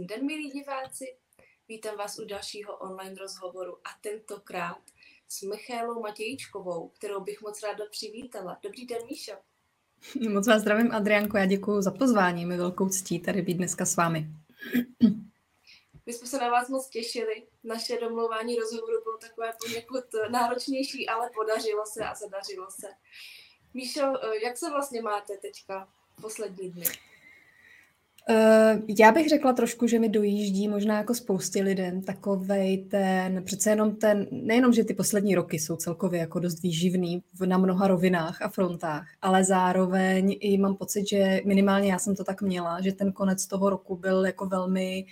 Krásný den, milí diváci. Vítám vás u dalšího online rozhovoru a tentokrát s Michálou Matějčkovou, kterou bych moc ráda přivítala. Dobrý den, Míšo. Moc vás zdravím, Adriánko, já děkuji za pozvání. Mi velkou ctí tady být dneska s vámi. My jsme se na vás moc těšili. Naše domlouvání rozhovoru bylo takové poněkud náročnější, ale podařilo se a zadařilo se. Míšo, jak se vlastně máte teďka poslední dny? Uh, já bych řekla trošku, že mi dojíždí možná jako spoustě lidem takovej ten, přece jenom ten, nejenom, že ty poslední roky jsou celkově jako dost výživný na mnoha rovinách a frontách, ale zároveň i mám pocit, že minimálně já jsem to tak měla, že ten konec toho roku byl jako velmi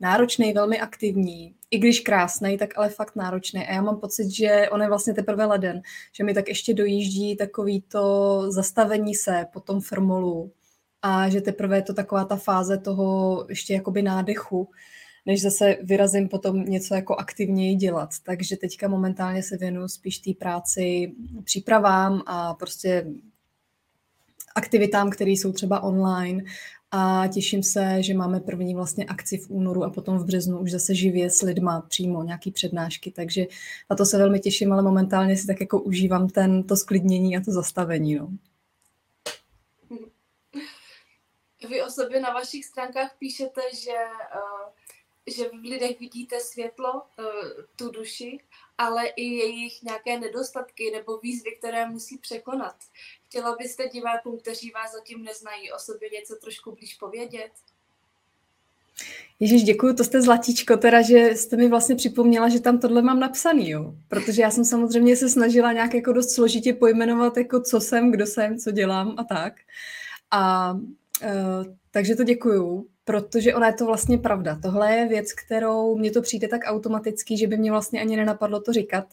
náročný, velmi aktivní, i když krásný, tak ale fakt náročný. A já mám pocit, že on je vlastně teprve leden, že mi tak ještě dojíždí takový to zastavení se po tom firmolu, a že teprve je to taková ta fáze toho ještě jakoby nádechu, než zase vyrazím potom něco jako aktivněji dělat. Takže teďka momentálně se věnuju spíš té práci, přípravám a prostě aktivitám, které jsou třeba online a těším se, že máme první vlastně akci v únoru a potom v březnu už zase živě s lidma přímo nějaký přednášky, takže na to se velmi těším, ale momentálně si tak jako užívám ten, to sklidnění a to zastavení. No. Vy o sobě na vašich stránkách píšete, že, uh, že v lidech vidíte světlo, uh, tu duši, ale i jejich nějaké nedostatky nebo výzvy, které musí překonat. Chtěla byste divákům, kteří vás zatím neznají, o sobě něco trošku blíž povědět? Ježíš, děkuji, to jste zlatíčko, teda, že jste mi vlastně připomněla, že tam tohle mám napsaný, jo. Protože já jsem samozřejmě se snažila nějak jako dost složitě pojmenovat, jako co jsem, kdo jsem, co dělám a tak. A Uh, takže to děkuju, protože ona je to vlastně pravda. Tohle je věc, kterou mně to přijde tak automaticky, že by mě vlastně ani nenapadlo to říkat.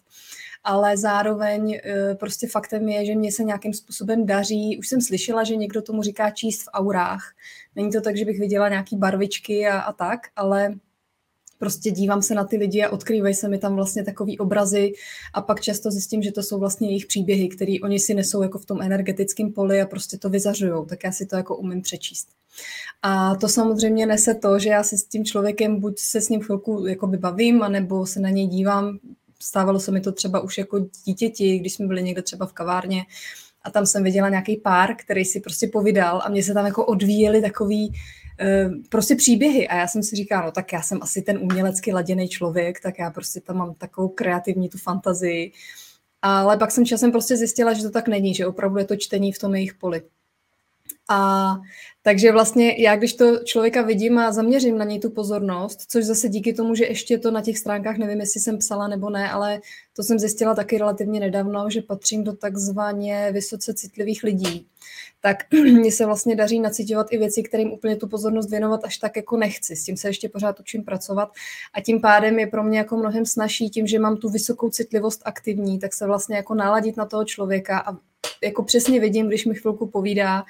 Ale zároveň uh, prostě faktem je, že mě se nějakým způsobem daří. Už jsem slyšela, že někdo tomu říká číst v aurách. Není to tak, že bych viděla nějaký barvičky a, a tak, ale prostě dívám se na ty lidi a odkrývají se mi tam vlastně takový obrazy a pak často zjistím, že to jsou vlastně jejich příběhy, které oni si nesou jako v tom energetickém poli a prostě to vyzařují, tak já si to jako umím přečíst. A to samozřejmě nese to, že já se s tím člověkem buď se s ním chvilku jakoby bavím, anebo se na něj dívám. Stávalo se mi to třeba už jako dítěti, když jsme byli někde třeba v kavárně a tam jsem viděla nějaký pár, který si prostě povídal a mě se tam jako odvíjeli takový prostě příběhy. A já jsem si říkala, no tak já jsem asi ten umělecky laděný člověk, tak já prostě tam mám takovou kreativní tu fantazii. Ale pak jsem časem prostě zjistila, že to tak není, že opravdu je to čtení v tom jejich poli. A takže vlastně já, když to člověka vidím a zaměřím na něj tu pozornost, což zase díky tomu, že ještě to na těch stránkách, nevím, jestli jsem psala nebo ne, ale to jsem zjistila taky relativně nedávno, že patřím do takzvaně vysoce citlivých lidí, tak mně se vlastně daří nacitovat i věci, kterým úplně tu pozornost věnovat až tak jako nechci. S tím se ještě pořád učím pracovat a tím pádem je pro mě jako mnohem snažší tím, že mám tu vysokou citlivost aktivní, tak se vlastně jako naladit na toho člověka a jako přesně vidím, když mi chvilku povídá,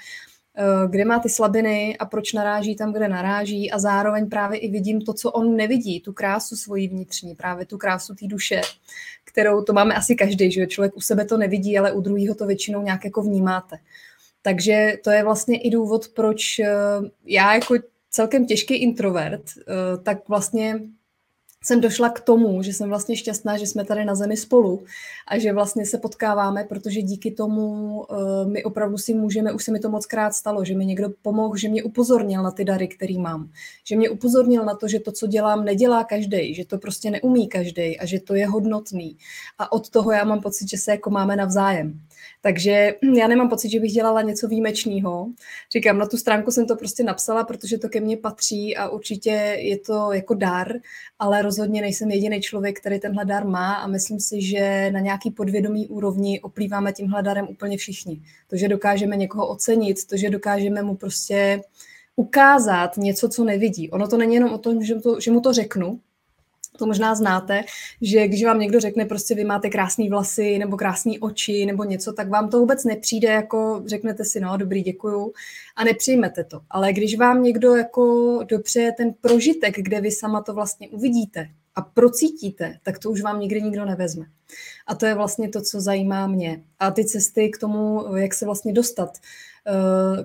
Eh, kde má ty slabiny a proč naráží tam, kde naráží a zároveň právě i vidím to, co on nevidí, tu krásu svojí vnitřní, právě tu krásu té duše, kterou to máme asi každý, že člověk u sebe to nevidí, ale u druhého to většinou nějak jako vnímáte. Takže to je vlastně i důvod, proč eh, já jako celkem těžký introvert, eh, tak vlastně jsem došla k tomu, že jsem vlastně šťastná, že jsme tady na zemi spolu a že vlastně se potkáváme, protože díky tomu uh, my opravdu si můžeme, už se mi to moc krát stalo, že mi někdo pomohl, že mě upozornil na ty dary, který mám, že mě upozornil na to, že to, co dělám, nedělá každý, že to prostě neumí každý a že to je hodnotný. A od toho já mám pocit, že se jako máme navzájem. Takže já nemám pocit, že bych dělala něco výjimečného. Říkám, na tu stránku jsem to prostě napsala, protože to ke mně patří a určitě je to jako dar, ale rozhodně nejsem jediný člověk, který tenhle dar má a myslím si, že na nějaký podvědomý úrovni oplýváme tímhle darem úplně všichni. To, že dokážeme někoho ocenit, to, že dokážeme mu prostě ukázat něco, co nevidí. Ono to není jenom o tom, že mu to, že mu to řeknu, to možná znáte, že když vám někdo řekne prostě vy máte krásné vlasy nebo krásné oči nebo něco, tak vám to vůbec nepřijde jako řeknete si no dobrý děkuju a nepřijmete to. Ale když vám někdo jako dopřeje ten prožitek, kde vy sama to vlastně uvidíte a procítíte, tak to už vám nikdy nikdo nevezme. A to je vlastně to, co zajímá mě. A ty cesty k tomu, jak se vlastně dostat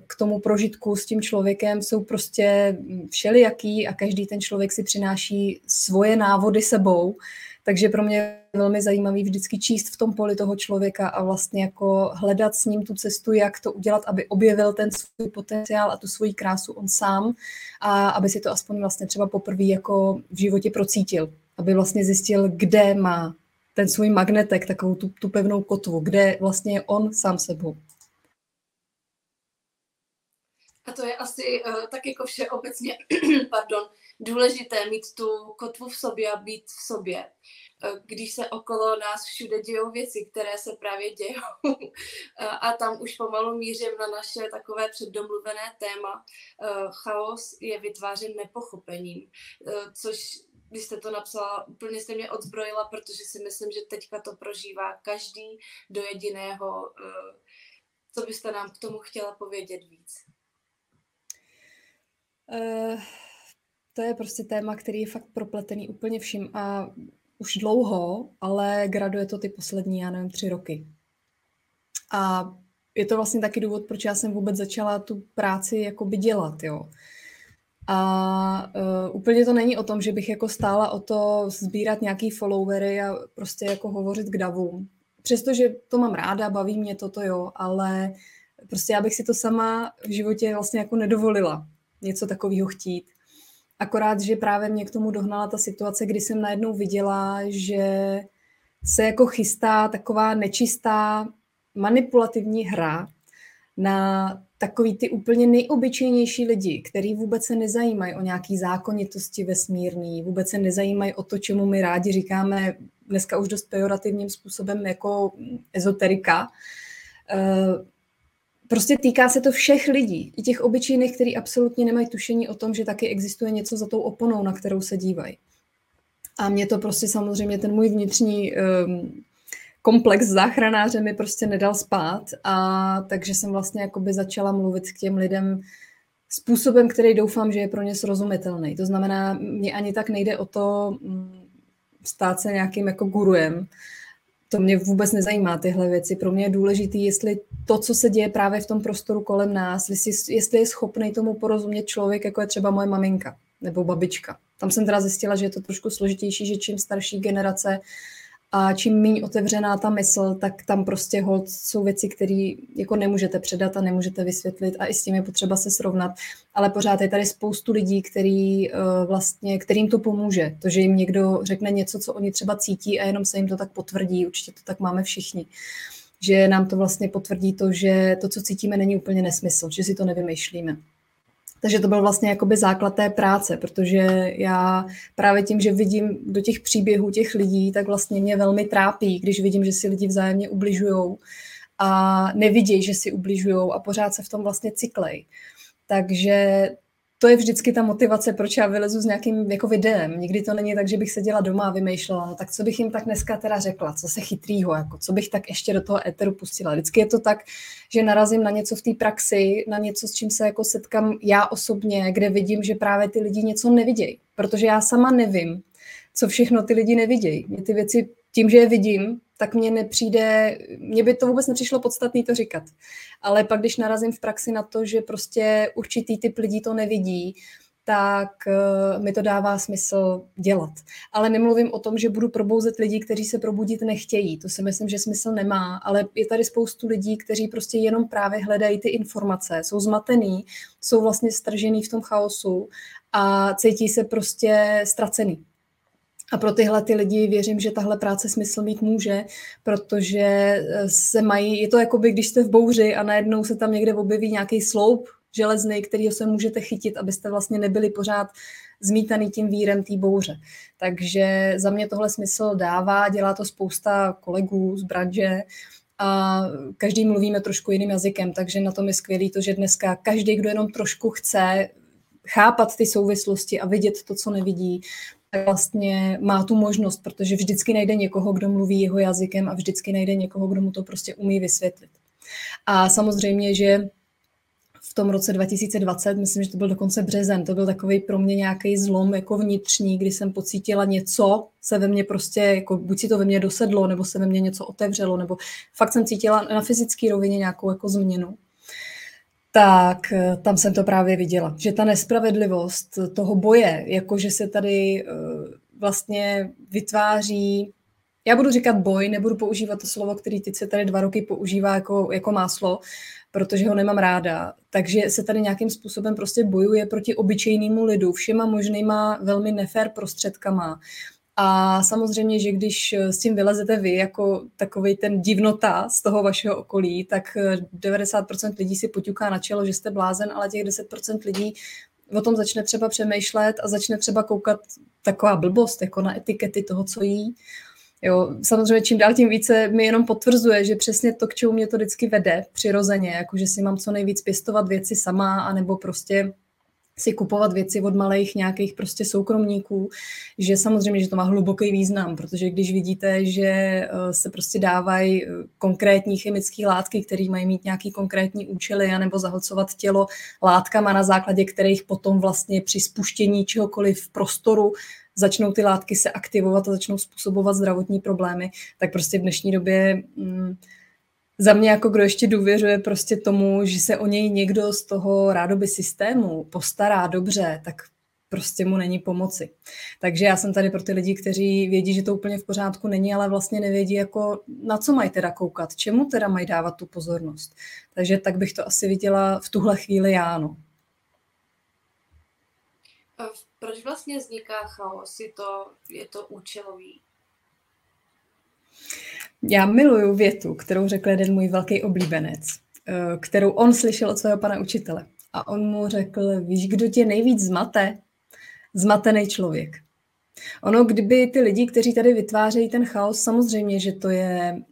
k tomu prožitku s tím člověkem jsou prostě všelijaký a každý ten člověk si přináší svoje návody sebou. Takže pro mě je velmi zajímavý vždycky číst v tom poli toho člověka a vlastně jako hledat s ním tu cestu, jak to udělat, aby objevil ten svůj potenciál a tu svoji krásu on sám a aby si to aspoň vlastně třeba poprvé jako v životě procítil. Aby vlastně zjistil, kde má ten svůj magnetek, takovou tu, tu pevnou kotvu, kde vlastně je on sám sebou. A to je asi uh, tak jako všeobecně, pardon, důležité mít tu kotvu v sobě a být v sobě. Uh, když se okolo nás všude dějou věci, které se právě dějou. uh, a tam už pomalu mířím na naše takové předdomluvené téma. Uh, chaos je vytvářen nepochopením, což když jste to napsala, úplně jste mě odzbrojila, protože si myslím, že teďka to prožívá každý do jediného. Co byste nám k tomu chtěla povědět víc? Uh, to je prostě téma, který je fakt propletený úplně vším a už dlouho, ale graduje to ty poslední, já nevím, tři roky. A je to vlastně taky důvod, proč já jsem vůbec začala tu práci jakoby dělat, jo. A uh, úplně to není o tom, že bych jako stála o to sbírat nějaký followery a prostě jako hovořit k davům. Přestože to mám ráda, baví mě toto, jo, ale prostě já bych si to sama v životě vlastně jako nedovolila něco takového chtít. Akorát, že právě mě k tomu dohnala ta situace, kdy jsem najednou viděla, že se jako chystá taková nečistá manipulativní hra na takový ty úplně nejobyčejnější lidi, kteří vůbec se nezajímají o nějaký zákonitosti vesmírný, vůbec se nezajímají o to, čemu my rádi říkáme dneska už dost pejorativním způsobem jako ezoterika. Prostě týká se to všech lidí, i těch obyčejných, kteří absolutně nemají tušení o tom, že taky existuje něco za tou oponou, na kterou se dívají. A mě to prostě samozřejmě ten můj vnitřní um, komplex záchranáře mi prostě nedal spát a takže jsem vlastně jakoby začala mluvit k těm lidem způsobem, který doufám, že je pro ně srozumitelný. To znamená, mě ani tak nejde o to mm, stát se nějakým jako gurujem. To mě vůbec nezajímá tyhle věci. Pro mě je důležité, jestli to, co se děje právě v tom prostoru kolem nás, jestli, jestli je schopný tomu porozumět člověk, jako je třeba moje maminka nebo babička. Tam jsem teda zjistila, že je to trošku složitější, že čím starší generace a čím méně otevřená ta mysl, tak tam prostě hold jsou věci, které jako nemůžete předat a nemůžete vysvětlit a i s tím je potřeba se srovnat. Ale pořád je tady spoustu lidí, který, uh, vlastně, kterým to pomůže. To, že jim někdo řekne něco, co oni třeba cítí a jenom se jim to tak potvrdí, určitě to tak máme všichni že nám to vlastně potvrdí to, že to, co cítíme, není úplně nesmysl, že si to nevymýšlíme. Takže to byl vlastně jakoby základ té práce, protože já právě tím, že vidím do těch příběhů těch lidí, tak vlastně mě velmi trápí, když vidím, že si lidi vzájemně ubližují a nevidí, že si ubližují a pořád se v tom vlastně cyklej. Takže to je vždycky ta motivace, proč já vylezu s nějakým jako videem. Nikdy to není tak, že bych seděla doma a vymýšlela, no tak co bych jim tak dneska teda řekla, co se chytrýho, jako co bych tak ještě do toho éteru pustila. Vždycky je to tak, že narazím na něco v té praxi, na něco, s čím se jako setkám já osobně, kde vidím, že právě ty lidi něco nevidějí. Protože já sama nevím, co všechno ty lidi nevidějí. Mě ty věci tím, že je vidím, tak mně nepřijde, mně by to vůbec nepřišlo podstatný to říkat. Ale pak, když narazím v praxi na to, že prostě určitý typ lidí to nevidí, tak uh, mi to dává smysl dělat. Ale nemluvím o tom, že budu probouzet lidi, kteří se probudit nechtějí. To si myslím, že smysl nemá, ale je tady spoustu lidí, kteří prostě jenom právě hledají ty informace, jsou zmatený, jsou vlastně stržený v tom chaosu a cítí se prostě ztracený. A pro tyhle ty lidi věřím, že tahle práce smysl mít může, protože eh, se mají, je to jako by, když jste v bouři a najednou se tam někde objeví nějaký sloup železný, kterýho se můžete chytit, abyste vlastně nebyli pořád zmítaný tím vírem té bouře. Takže za mě tohle smysl dává, dělá to spousta kolegů z branže a každý mluvíme trošku jiným jazykem, takže na tom je skvělý to, že dneska každý, kdo jenom trošku chce chápat ty souvislosti a vidět to, co nevidí, vlastně má tu možnost, protože vždycky najde někoho, kdo mluví jeho jazykem a vždycky najde někoho, kdo mu to prostě umí vysvětlit. A samozřejmě, že v tom roce 2020, myslím, že to byl dokonce březen, to byl takový pro mě nějaký zlom jako vnitřní, kdy jsem pocítila něco, se ve mně prostě, jako buď si to ve mně dosedlo, nebo se ve mně něco otevřelo, nebo fakt jsem cítila na fyzické rovině nějakou jako změnu. Tak eh, tam jsem to právě viděla, že ta nespravedlivost toho boje, jako že se tady eh, vlastně vytváří, já budu říkat boj, nebudu používat to slovo, který teď se tady dva roky používá jako, jako máslo, protože ho nemám ráda. Takže se tady nějakým způsobem prostě bojuje proti obyčejnému lidu všema možnýma velmi nefér prostředkama. A samozřejmě, že když s tím vylezete vy jako takový ten divnota z toho vašeho okolí, tak 90% lidí si poťuká na čelo, že jste blázen, ale těch 10% lidí o tom začne třeba přemýšlet a začne třeba koukat taková blbost, jako na etikety toho, co jí. Jo, samozřejmě čím dál tím více mi jenom potvrzuje, že přesně to, k čemu mě to vždycky vede přirozeně, jako že si mám co nejvíc pěstovat věci sama, anebo prostě si kupovat věci od malých nějakých prostě soukromníků, že samozřejmě, že to má hluboký význam, protože když vidíte, že eh, se prostě dávají eh, konkrétní chemické látky, které mají mít nějaký konkrétní účely, anebo zahlcovat tělo látkama, na základě kterých potom vlastně při spuštění čehokoliv v prostoru začnou ty látky se aktivovat a začnou způsobovat zdravotní problémy, tak prostě v dnešní době mm, za mě jako kdo ještě důvěřuje prostě tomu, že se o něj někdo z toho rádoby systému postará dobře, tak prostě mu není pomoci. Takže já jsem tady pro ty lidi, kteří vědí, že to úplně v pořádku není, ale vlastně nevědí, jako na co mají teda koukat, čemu teda mají dávat tu pozornost. Takže tak bych to asi viděla v tuhle chvíli já, no. Proč vlastně vzniká chaos? Je to, je to účelový? Já miluju větu, kterou řekl jeden můj velký oblíbenec, eh, kterou on slyšel od svého pana učitele. A on mu řekl, víš, kdo tě nejvíc zmate? Zmatený člověk. Ono, kdyby ty lidi, kteří tady vytvářejí ten chaos, samozřejmě, že to je...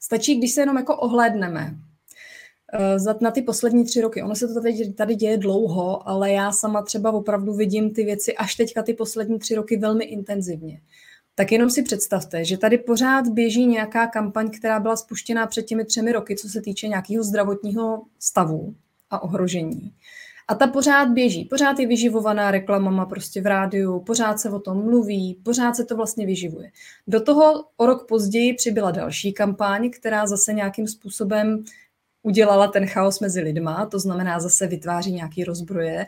Stačí, když se jenom jako ohlédneme eh, na ty poslední tři roky. Ono se to tady, tady děje dlouho, ale já sama třeba opravdu vidím ty věci až teďka ty poslední tři roky velmi intenzivně tak jenom si představte, že tady pořád běží nějaká kampaň, která byla spuštěná před těmi třemi roky, co se týče nějakého zdravotního stavu a ohrožení. A ta pořád běží, pořád je vyživovaná reklamama prostě v rádiu, pořád se o tom mluví, pořád se to vlastně vyživuje. Do toho o rok později přibyla další kampaň, která zase nějakým způsobem udělala ten chaos mezi lidma, to znamená zase vytváří nějaký rozbroje.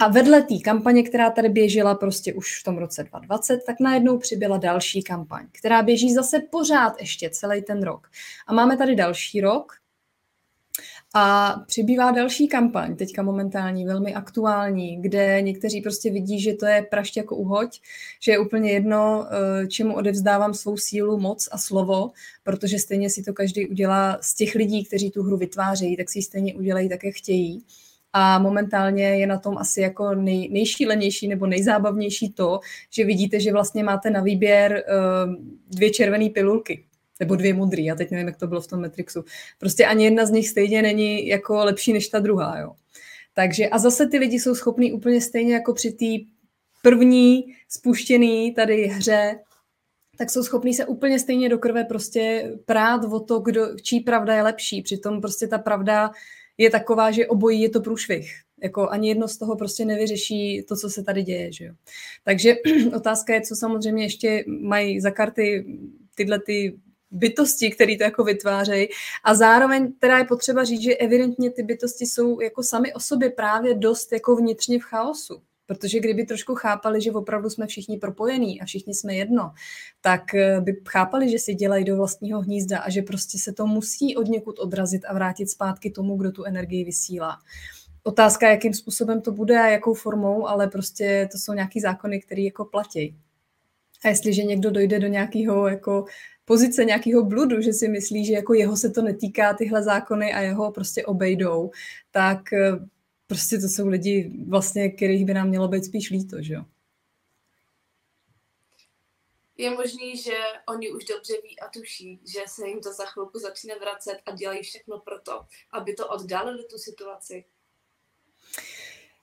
A vedle té kampaně, která tady běžela prostě už v tom roce 2020, tak najednou přibyla další kampaň, která běží zase pořád ještě celý ten rok. A máme tady další rok a přibývá další kampaň, teďka momentální, velmi aktuální, kde někteří prostě vidí, že to je prašť jako uhoď, že je úplně jedno, eh, čemu odevzdávám svou sílu, moc a slovo, protože stejně si to každý udělá z těch lidí, kteří tu hru vytvářejí, tak si ji stejně udělají tak, jak chtějí. A momentálně je na tom asi jako nej, nejšílenější nebo nejzábavnější to, že vidíte, že vlastně máte na výběr uh, dvě červené pilulky nebo dvě modré, já teď nevím, jak to bylo v tom Matrixu. Prostě ani jedna z nich stejně není jako lepší než ta druhá, jo. Takže a zase ty lidi jsou schopní úplně stejně jako při té první spuštěný tady hře, tak jsou schopní se úplně stejně do krve prostě prát o to, kdo, čí pravda je lepší. Přitom prostě ta pravda je taková, že obojí je to průšvih. Jako ani jedno z toho prostě nevyřeší to, co se tady děje. Že jo? Takže otázka je, co samozřejmě ještě mají za karty tyhle ty bytosti, které to jako vytvářejí. A zároveň teda je potřeba říct, že evidentně ty bytosti jsou jako sami o sobě právě dost jako vnitřně v chaosu. Protože kdyby trošku chápali, že opravdu jsme všichni propojení a všichni jsme jedno, tak eh, by chápali, že si dělají do vlastního hnízda a že prostě se to musí od někud odrazit a vrátit zpátky tomu, kdo tu energii vysílá. Otázka, jakým způsobem to bude a jakou formou, ale prostě to jsou nějaký zákony, které jako platí. A jestliže někdo dojde do nějakého jako pozice nějakého bludu, že si myslí, že jako jeho se to netýká tyhle zákony a jeho prostě obejdou, tak eh, prostě to jsou lidi, vlastně, kterých by nám mělo být spíš líto, že jo. Je možný, že oni už dobře ví a tuší, že se jim to za chvilku začne vracet a dělají všechno pro to, aby to oddalili tu situaci.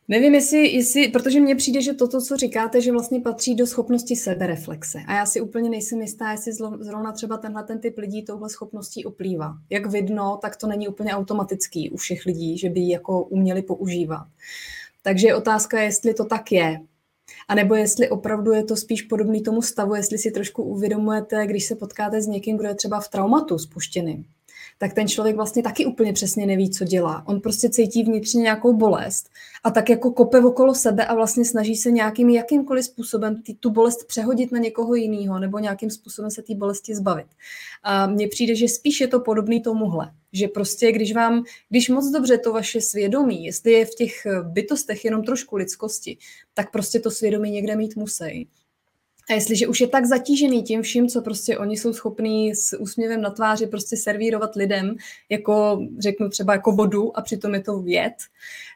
Nevím, jestli, jestli, protože mně přijde, že toto, co říkáte, že vlastně patří do schopnosti sebereflexe. A já si úplně nejsem jistá, jestli zrovna třeba tenhle ten typ lidí touhle schopností oplývá. Jak vidno, tak to není úplně automatický u všech lidí, že by ji jako uměli používat. Takže otázka je, jestli to tak je. A nebo jestli opravdu je to spíš podobný tomu stavu, jestli si trošku uvědomujete, když se potkáte s někým, kdo je třeba v traumatu spuštěným tak ten člověk vlastně taky úplně přesně neví, co dělá. On prostě cítí vnitřně nějakou bolest a tak jako kope okolo sebe a vlastně snaží se nějakým jakýmkoliv způsobem tý, tu bolest přehodit na někoho jiného nebo nějakým způsobem se té bolesti zbavit. A mně přijde, že spíš je to podobný tomuhle. Že prostě, když vám, když moc dobře to vaše svědomí, jestli je v těch bytostech jenom trošku lidskosti, tak prostě to svědomí někde mít musí. A jestliže už je tak zatížený tím vším, co prostě oni jsou schopní s úsměvem na tváři prostě servírovat lidem, jako řeknu třeba jako vodu a přitom je to věd,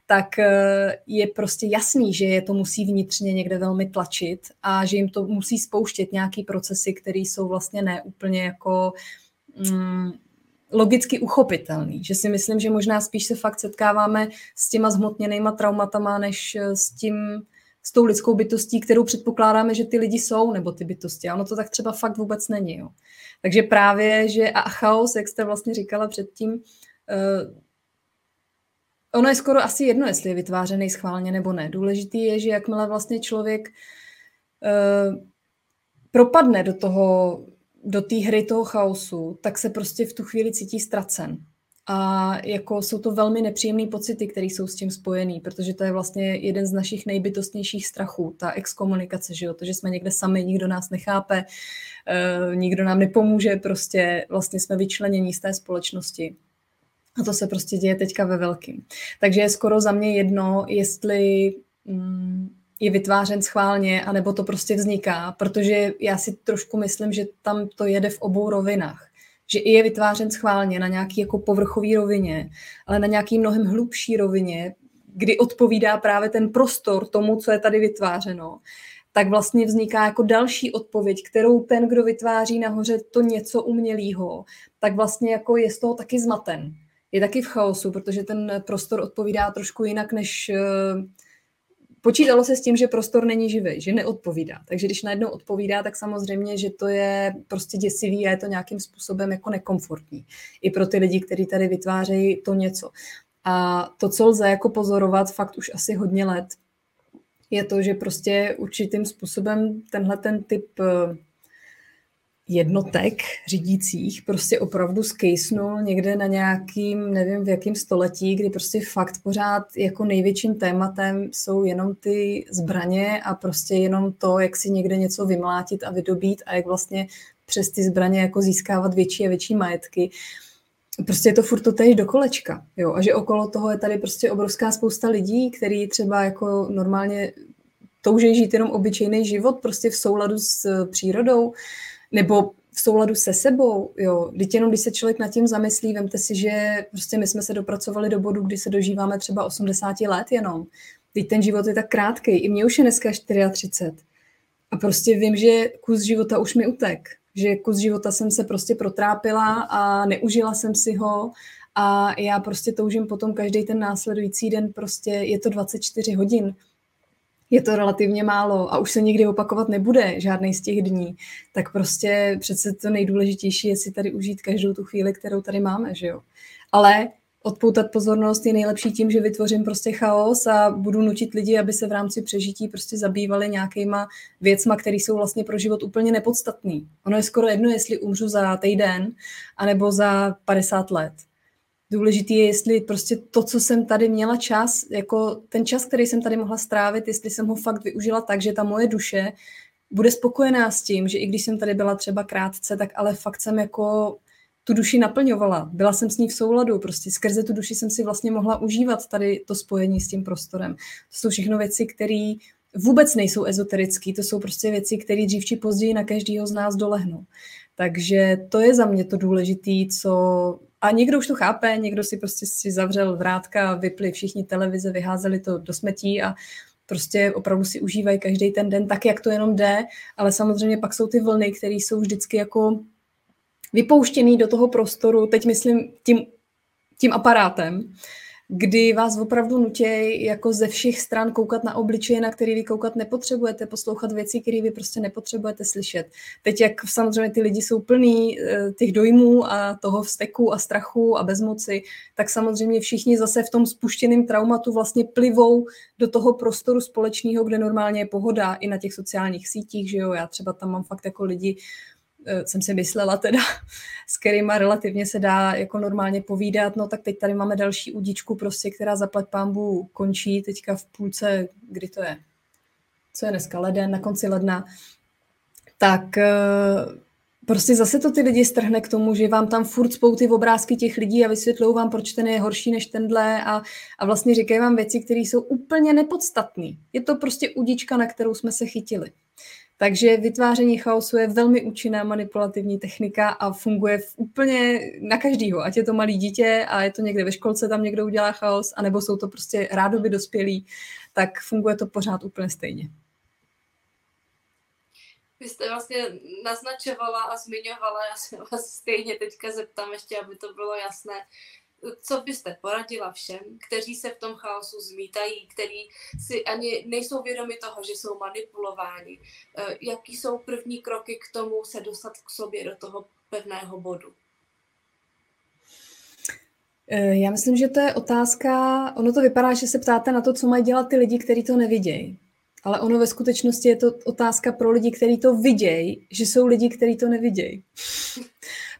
tak eh, je prostě jasný, že je to musí vnitřně někde velmi tlačit a že jim to musí spouštět nějaký procesy, které jsou vlastně neúplně jako mm, logicky uchopitelný. Že si myslím, že možná spíš se fakt setkáváme s těma zhmotněnýma traumatama, než eh, s tím, s tou lidskou bytostí, kterou předpokládáme, že ty lidi jsou, nebo ty bytosti. A ono to tak třeba fakt vůbec není. Jo. Takže právě, že a chaos, jak jste vlastně říkala předtím, uh, ono je skoro asi jedno, jestli je vytvářený schválně nebo ne. Důležitý je, že jakmile vlastně člověk uh, propadne do toho, do té hry toho chaosu, tak se prostě v tu chvíli cítí ztracen. A jako jsou to velmi nepříjemné pocity, které jsou s tím spojený, protože to je vlastně jeden z našich nejbytostnějších strachů, ta exkomunikace, že jo? to, že jsme někde sami, nikdo nás nechápe, uh, nikdo nám nepomůže, prostě vlastně jsme vyčlenění z té společnosti. A to se prostě děje teďka ve velkým. Takže je skoro za mě jedno, jestli mm, je vytvářen schválně, anebo to prostě vzniká, protože já si trošku myslím, že tam to jede v obou rovinách že i je vytvářen schválně na nějaký jako povrchový rovině, ale na nějaký mnohem hlubší rovině, kdy odpovídá právě ten prostor tomu, co je tady vytvářeno, tak vlastně vzniká jako další odpověď, kterou ten, kdo vytváří nahoře to něco umělého, tak vlastně jako je z toho taky zmaten. Je taky v chaosu, protože ten prostor odpovídá trošku jinak, než eh, počítalo se s tím, že prostor není živý, že neodpovídá. Takže když najednou odpovídá, tak samozřejmě, že to je prostě děsivý a je to nějakým způsobem jako nekomfortní. I pro ty lidi, kteří tady vytvářejí to něco. A to, co lze jako pozorovat fakt už asi hodně let, je to, že prostě určitým způsobem tenhle ten typ eh, jednotek řídících prostě opravdu skejsnul někde na nějakým, nevím v jakém století, kdy prostě fakt pořád jako největším tématem jsou jenom ty zbraně a prostě jenom to, jak si někde něco vymlátit a vydobít a jak vlastně přes ty zbraně jako získávat větší a větší majetky. Prostě je to furt to tež do kolečka, jo, a že okolo toho je tady prostě obrovská spousta lidí, který třeba jako normálně touží žít jenom obyčejný život, prostě v souladu s přírodou, nebo v souladu se sebou, jo. Vždyť jenom, když se člověk nad tím zamyslí, vemte si, že prostě my jsme se dopracovali do bodu, kdy se dožíváme třeba 80 let jenom. Teď ten život je tak krátký, i mě už je dneska 34. A prostě vím, že kus života už mi utek. Že kus života jsem se prostě protrápila a neužila jsem si ho a já prostě toužím potom každý ten následující den, prostě je to 24 hodin je to relativně málo a už se nikdy opakovat nebude žádný z těch dní, tak prostě přece to nejdůležitější je si tady užít každou tu chvíli, kterou tady máme, že jo. Ale odpoutat pozornost je nejlepší tím, že vytvořím prostě chaos a budu nutit lidi, aby se v rámci přežití prostě zabývali nějakýma věcma, které jsou vlastně pro život úplně nepodstatný. Ono je skoro jedno, jestli umřu za týden, anebo za 50 let důležitý je, jestli prostě to, co jsem tady měla čas, jako ten čas, který jsem tady mohla strávit, jestli jsem ho fakt využila tak, že ta moje duše bude spokojená s tím, že i když jsem tady byla třeba krátce, tak ale fakt jsem jako tu duši naplňovala. Byla jsem s ní v souladu, prostě skrze tu duši jsem si vlastně mohla užívat tady to spojení s tím prostorem. To jsou všechno věci, které vůbec nejsou ezoterické, to jsou prostě věci, které dřív či později na každého z nás dolehnou. Takže to je za mě to důležité, co a někdo už to chápe, někdo si prostě si zavřel vrátka, vypli všichni televize, vyházeli to do smetí a prostě opravdu si užívají každý ten den tak, jak to jenom jde, ale samozřejmě pak jsou ty vlny, které jsou vždycky jako vypouštěný do toho prostoru, teď myslím tím, tím aparátem, kdy vás opravdu nutí jako ze všech stran koukat na obličeje, na který vy koukat nepotřebujete, poslouchat věci, které vy prostě nepotřebujete slyšet. Teď, jak samozřejmě ty lidi jsou plní eh, těch dojmů a toho vzteku a strachu a bezmoci, tak samozřejmě všichni zase v tom spuštěném traumatu vlastně plivou do toho prostoru společného, kde normálně je pohoda i na těch sociálních sítích, že jo, já třeba tam mám fakt jako lidi, jsem si myslela teda, s kterýma relativně se dá jako normálně povídat, no tak teď tady máme další udičku prostě, která zaplať pámbu končí teďka v půlce, kdy to je? Co je dneska? Leden, na konci ledna. Tak eh, prostě zase to ty lidi strhne k tomu, že vám tam furt spou ty obrázky těch lidí a vysvětlují vám, proč ten je horší než tenhle a, a vlastně říkají vám věci, které jsou úplně nepodstatné. Je to prostě udička, na kterou jsme se chytili. Takže vytváření chaosu je velmi účinná manipulativní technika a funguje v úplně na každýho. Ať je to malý dítě a je to někde ve školce, tam někdo udělá chaos, anebo jsou to prostě rádoby dospělí, tak funguje to pořád úplně stejně. Vy jste vlastně naznačovala a zmiňovala, já se vás stejně teďka zeptám ještě, aby to bylo jasné. Co byste poradila všem, kteří se v tom chaosu zmítají, kteří si ani nejsou vědomi toho, že jsou manipulováni? Eh, jaký jsou první kroky k tomu se dostat k sobě do toho pevného bodu? Eh, já myslím, že to je otázka, ono to vypadá, že se ptáte na to, co mají dělat ty lidi, kteří to nevidějí. Ale ono ve skutečnosti je to otázka pro lidi, kteří to vidějí, že jsou lidi, kteří to nevidějí.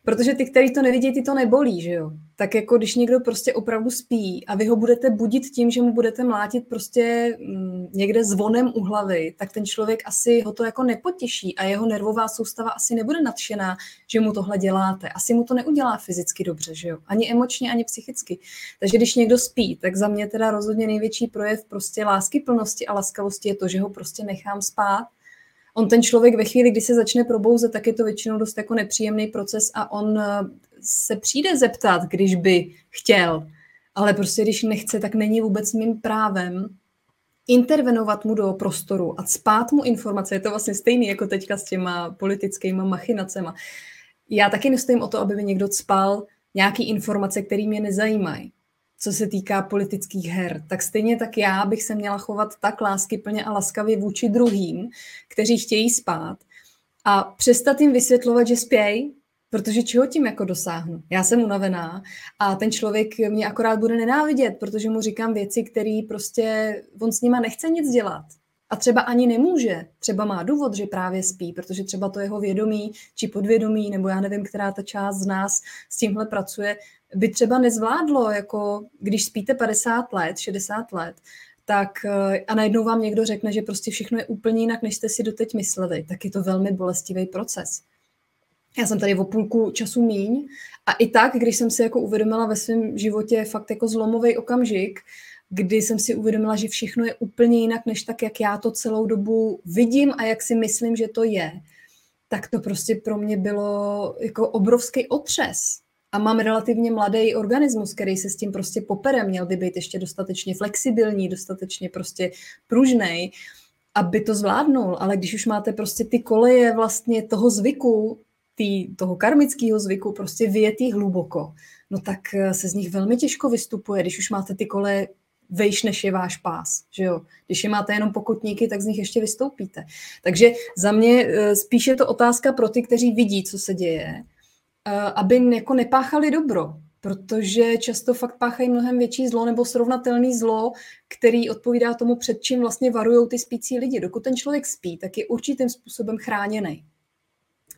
Protože ty, kteří to nevidí, ty to nebolí, že jo? Tak jako když někdo prostě opravdu spí a vy ho budete budit tím, že mu budete mlátit prostě mm, někde zvonem u hlavy, tak ten člověk asi ho to jako nepotěší a jeho nervová soustava asi nebude nadšená, že mu tohle děláte. Asi mu to neudělá fyzicky dobře, že jo? Ani emočně, ani psychicky. Takže když někdo spí, tak za mě teda rozhodně největší projev prostě lásky plnosti a laskavosti je to, že ho prostě nechám spát on ten člověk ve chvíli, kdy se začne probouzet, tak je to většinou dost jako nepříjemný proces a on eh, se přijde zeptat, když by chtěl, ale prostě když nechce, tak není vůbec mým právem intervenovat mu do prostoru a spát mu informace. Je to vlastně stejný jako teďka s těma politickými machinacema. Já taky nestojím o to, aby mi někdo spal nějaký informace, které mě nezajímají co se týká politických her, tak stejně tak já bych se měla chovat tak láskyplně a laskavě vůči druhým, kteří chtějí spát a přestat jim vysvětlovat, že spějí, protože čeho tím jako dosáhnu? Já jsem unavená a ten člověk mě akorát bude nenávidět, protože mu říkám věci, které prostě on s nima nechce nic dělat. A třeba ani nemůže. Třeba má důvod, že právě spí, protože třeba to jeho vědomí či podvědomí, nebo já nevím, která ta část z nás s tímhle pracuje, by třeba nezvládlo, jako když spíte 50 let, 60 let, tak eh, a najednou vám někdo řekne, že prostě všechno je úplně jinak, než jste si doteď mysleli, tak je to velmi bolestivý proces. Já jsem tady o půlku času míň a i tak, když jsem si jako uvědomila ve svém životě fakt jako zlomový okamžik, kdy jsem si uvědomila, že všechno je úplně jinak, než tak, jak já to celou dobu vidím a jak si myslím, že to je, tak to prostě pro mě bylo jako obrovský otřes a mám relativně mladý organismus, který se s tím prostě popere, měl by být ještě dostatečně flexibilní, dostatečně prostě pružnej, aby to zvládnul. Ale když už máte prostě ty koleje vlastně toho zvyku, tý, toho karmického zvyku prostě vyjetý hluboko, no tak eh, se z nich velmi těžko vystupuje, když už máte ty koleje vejš, než je váš pás. Že jo? Když je máte jenom pokutníky, tak z nich ještě vystoupíte. Takže za mě eh, spíše je to otázka pro ty, kteří vidí, co se děje aby jako nepáchali dobro, protože často fakt páchají mnohem větší zlo nebo srovnatelný zlo, který odpovídá tomu, před čím vlastně varují ty spící lidi. Dokud ten člověk spí, tak je určitým způsobem chráněný.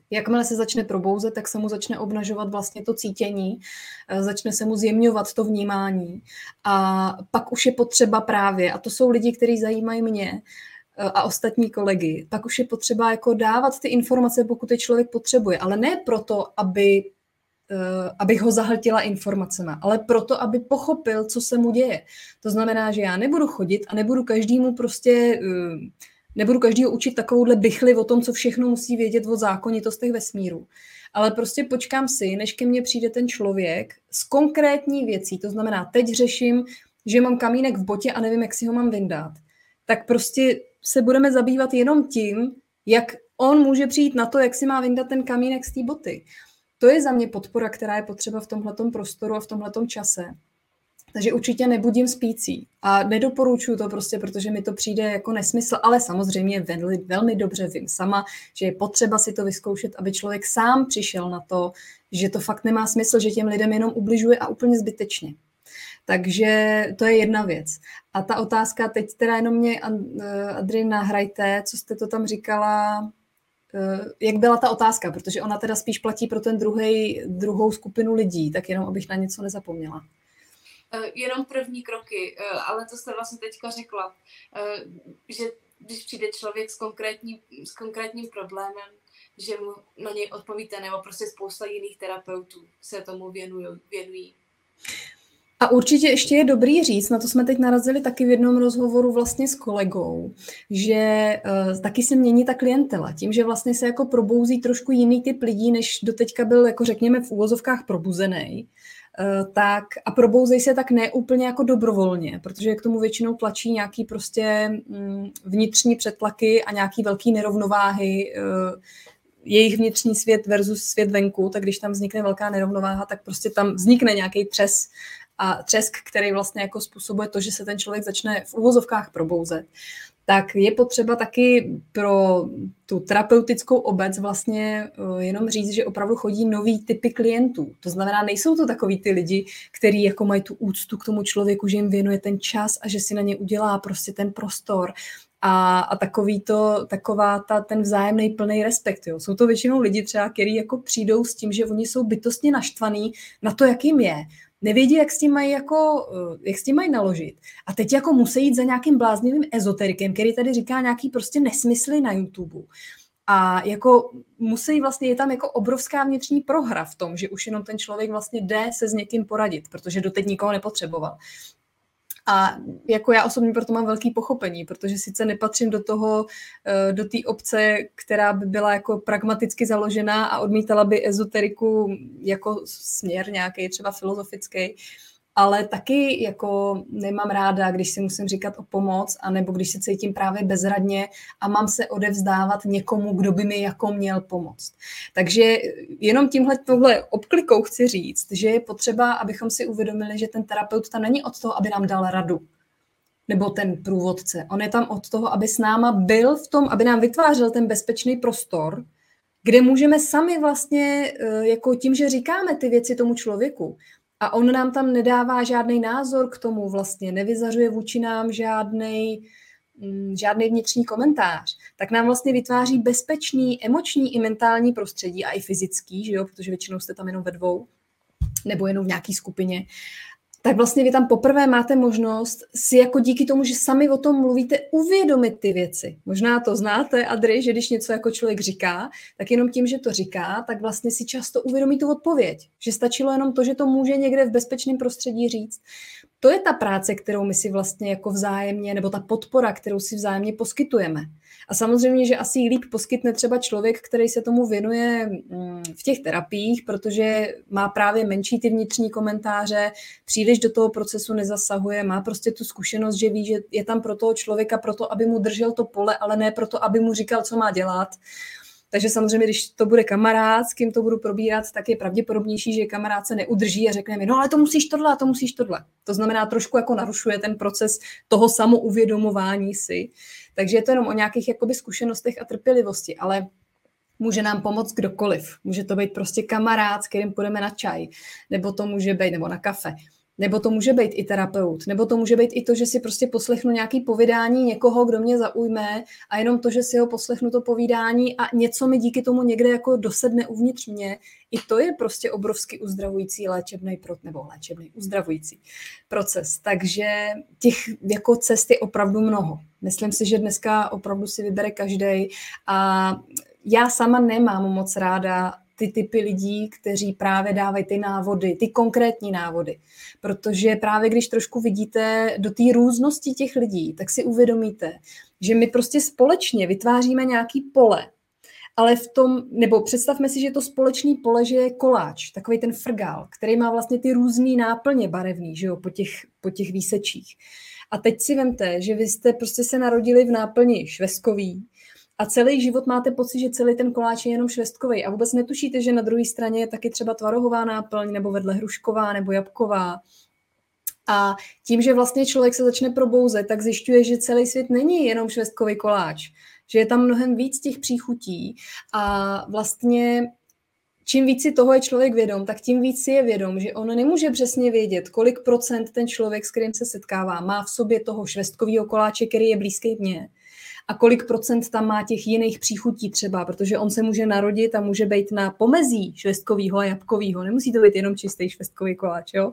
Jakmile se začne probouzet, tak se mu začne obnažovat vlastně to cítění, eh, začne se mu zjemňovat to vnímání a pak už je potřeba právě, a to jsou lidi, kteří zajímají mě, a ostatní kolegy, pak už je potřeba jako dávat ty informace, pokud je člověk potřebuje, ale ne proto, aby eh, abych ho zahltila informacemi, ale proto, aby pochopil, co se mu děje. To znamená, že já nebudu chodit a nebudu každému prostě, eh, nebudu každého učit takovouhle bychli o tom, co všechno musí vědět o zákonitostech vesmíru. Ale prostě počkám si, než ke mně přijde ten člověk s konkrétní věcí. To znamená, teď řeším, že mám kamínek v botě a nevím, jak si ho mám vyndat. Tak prostě se budeme zabývat jenom tím, jak on může přijít na to, jak si má vyndat ten kamínek z té boty. To je za mě podpora, která je potřeba v tomhletom prostoru a v tomhletom čase. Takže určitě nebudím spící. A nedoporučuju to prostě, protože mi to přijde jako nesmysl, ale samozřejmě velmi, velmi dobře vím sama, že je potřeba si to vyzkoušet, aby člověk sám přišel na to, že to fakt nemá smysl, že těm lidem jenom ubližuje a úplně zbytečně. Takže to je jedna věc. A ta otázka, teď teda jenom mě, eh, Adri, nahrajte, co jste to tam říkala, eh, jak byla ta otázka, protože ona teda spíš platí pro ten druhý, druhou skupinu lidí, tak jenom abych na něco nezapomněla. Uh, jenom první kroky, ale to jste vlastně teďka řekla, že když přijde člověk s, konkrétní, s konkrétním problémem, že mu na něj odpovíte, nebo prostě spousta jiných terapeutů se tomu věnují. věnují. A určitě ještě je dobrý říct, na to jsme teď narazili taky v jednom rozhovoru vlastně s kolegou, že uh, taky se mění ta klientela. Tím, že vlastně se jako probouzí trošku jiný typ lidí, než doteďka byl, jako řekněme, v úvozovkách probuzený, uh, tak a probouzej se tak neúplně jako dobrovolně, protože k tomu většinou tlačí nějaký prostě mm, vnitřní přetlaky a nějaký velký nerovnováhy, uh, jejich vnitřní svět versus svět venku, tak když tam vznikne velká nerovnováha, tak prostě tam vznikne nějaký třes a třesk, který vlastně jako způsobuje to, že se ten člověk začne v úvozovkách probouzet, tak je potřeba taky pro tu terapeutickou obec vlastně eh, jenom říct, že opravdu chodí nový typy klientů. To znamená, nejsou to takový ty lidi, kteří jako mají tu úctu k tomu člověku, že jim věnuje ten čas a že si na ně udělá prostě ten prostor a, a takový to, taková ta, ten vzájemný plný respekt. Jo. Jsou to většinou lidi třeba, kteří jako přijdou s tím, že oni jsou bytostně naštvaný na to, jak jim je nevědí, jak s tím mají, jako, eh, jak s tím mají naložit. A teď jako musí jít za nějakým bláznivým ezoterikem, který tady říká nějaký prostě nesmysly na YouTube. A jako musí vlastně, je tam jako obrovská vnitřní prohra v tom, že už jenom ten člověk vlastně jde se s někým poradit, protože doteď nikoho nepotřeboval. A jako já osobně proto mám velký pochopení, protože sice nepatřím do toho, eh, do té obce, která by byla jako pragmaticky založená a odmítala by ezoteriku jako směr nějaký třeba filozofický, ale taky jako nemám ráda, když si musím říkat o pomoc, anebo když se cítím právě bezradně a mám se odevzdávat někomu, kdo by mi jako měl pomoct. Takže jenom tímhle tohle obklikou chci říct, že je potřeba, abychom si uvědomili, že ten terapeut tam není od toho, aby nám dal radu, nebo ten průvodce. On je tam od toho, aby s náma byl v tom, aby nám vytvářel ten bezpečný prostor, kde můžeme sami vlastně, eh, jako tím, že říkáme ty věci tomu člověku, a on nám tam nedává žádný názor k tomu vlastně, nevyzařuje vůči nám žádný mm, žádný vnitřní komentář, tak nám vlastně vytváří bezpečný emoční i mentální prostředí a i fyzický, že jo, protože většinou jste tam jenom ve dvou nebo jenom v nějaké skupině tak vlastně vy tam poprvé máte možnost si jako díky tomu, že sami o tom mluvíte, uvědomit ty věci. Možná to znáte, Adry, že když něco jako člověk říká, tak jenom tím, že to říká, tak vlastně si často uvědomí tu odpověď. Že stačilo jenom to, že to může někde v bezpečném prostředí říct. To je ta práce, kterou my si vlastně jako vzájemně, nebo ta podpora, kterou si vzájemně poskytujeme. A samozřejmě, že asi líp poskytne třeba člověk, který se tomu věnuje mm, v těch terapiích, protože má právě menší ty vnitřní komentáře, příliš do toho procesu nezasahuje, má prostě tu zkušenost, že ví, že je tam pro toho člověka proto, aby mu držel to pole, ale ne proto, aby mu říkal, co má dělat. Takže samozřejmě, když to bude kamarád, s kým to budu probírat, tak je pravděpodobnější, že kamarád se neudrží a řekne mi, no ale to musíš tohle a to musíš tohle. To znamená, trošku jako narušuje ten proces toho samouvědomování si. Takže je to jenom o nějakých jakoby zkušenostech a trpělivosti, ale může nám pomoct kdokoliv. Může to být prostě kamarád, s kterým půjdeme na čaj, nebo to může být, nebo na kafe, nebo to může být i terapeut, nebo to může být i to, že si prostě poslechnu nějaký povídání někoho, kdo mě zaujme a jenom to, že si ho poslechnu to povídání a něco mi díky tomu někde jako dosedne uvnitř mě, i to je prostě obrovsky uzdravující léčebný pro, nebo léčebný uzdravující proces. Takže těch jako cest je opravdu mnoho. Myslím si, že dneska opravdu si vybere každý a já sama nemám moc ráda ty typy lidí, kteří právě dávají ty návody, ty konkrétní návody. Protože právě když trošku vidíte do té různosti těch lidí, tak si uvědomíte, že my prostě společně vytváříme nějaký pole, ale v tom, nebo představme si, že to společný pole, že je koláč, takový ten frgál, který má vlastně ty různé náplně barevný, že jo, po těch, po těch výsečích. A teď si vemte, že vy jste prostě se narodili v náplni švestkový, a celý život máte pocit, že celý ten koláč je jenom švestkový a vůbec netušíte, že na druhé straně je taky třeba tvarohová náplň nebo vedle hrušková nebo jabková. A tím, že vlastně člověk se začne probouzet, tak zjišťuje, že celý svět není jenom švestkový koláč, že je tam mnohem víc těch příchutí. A vlastně čím víc si toho je člověk vědom, tak tím víc si je vědom, že on nemůže přesně vědět, kolik procent ten člověk, s kterým se setkává, má v sobě toho švestkového koláče, který je blízký mně a kolik procent tam má těch jiných příchutí třeba, protože on se může narodit a může být na pomezí švestkového a jabkového. Nemusí to být jenom čistý švestkový koláč. Jo?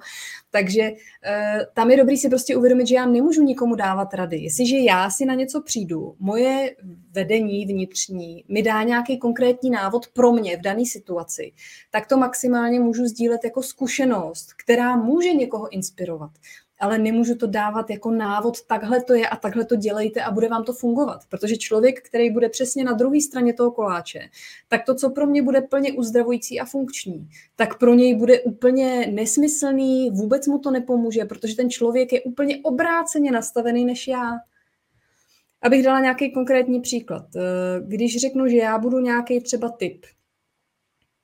Takže e, tam je dobrý si prostě uvědomit, že já nemůžu nikomu dávat rady. Jestliže já si na něco přijdu, moje vedení vnitřní mi dá nějaký konkrétní návod pro mě v dané situaci, tak to maximálně můžu sdílet jako zkušenost, která může někoho inspirovat ale nemůžu to dávat jako návod, takhle to je a takhle to dělejte a bude vám to fungovat. Protože člověk, který bude přesně na druhé straně toho koláče, tak to, co pro mě bude plně uzdravující a funkční, tak pro něj bude úplně nesmyslný, vůbec mu to nepomůže, protože ten člověk je úplně obráceně nastavený než já. Abych dala nějaký konkrétní příklad. Eh, když řeknu, že já budu nějaký třeba typ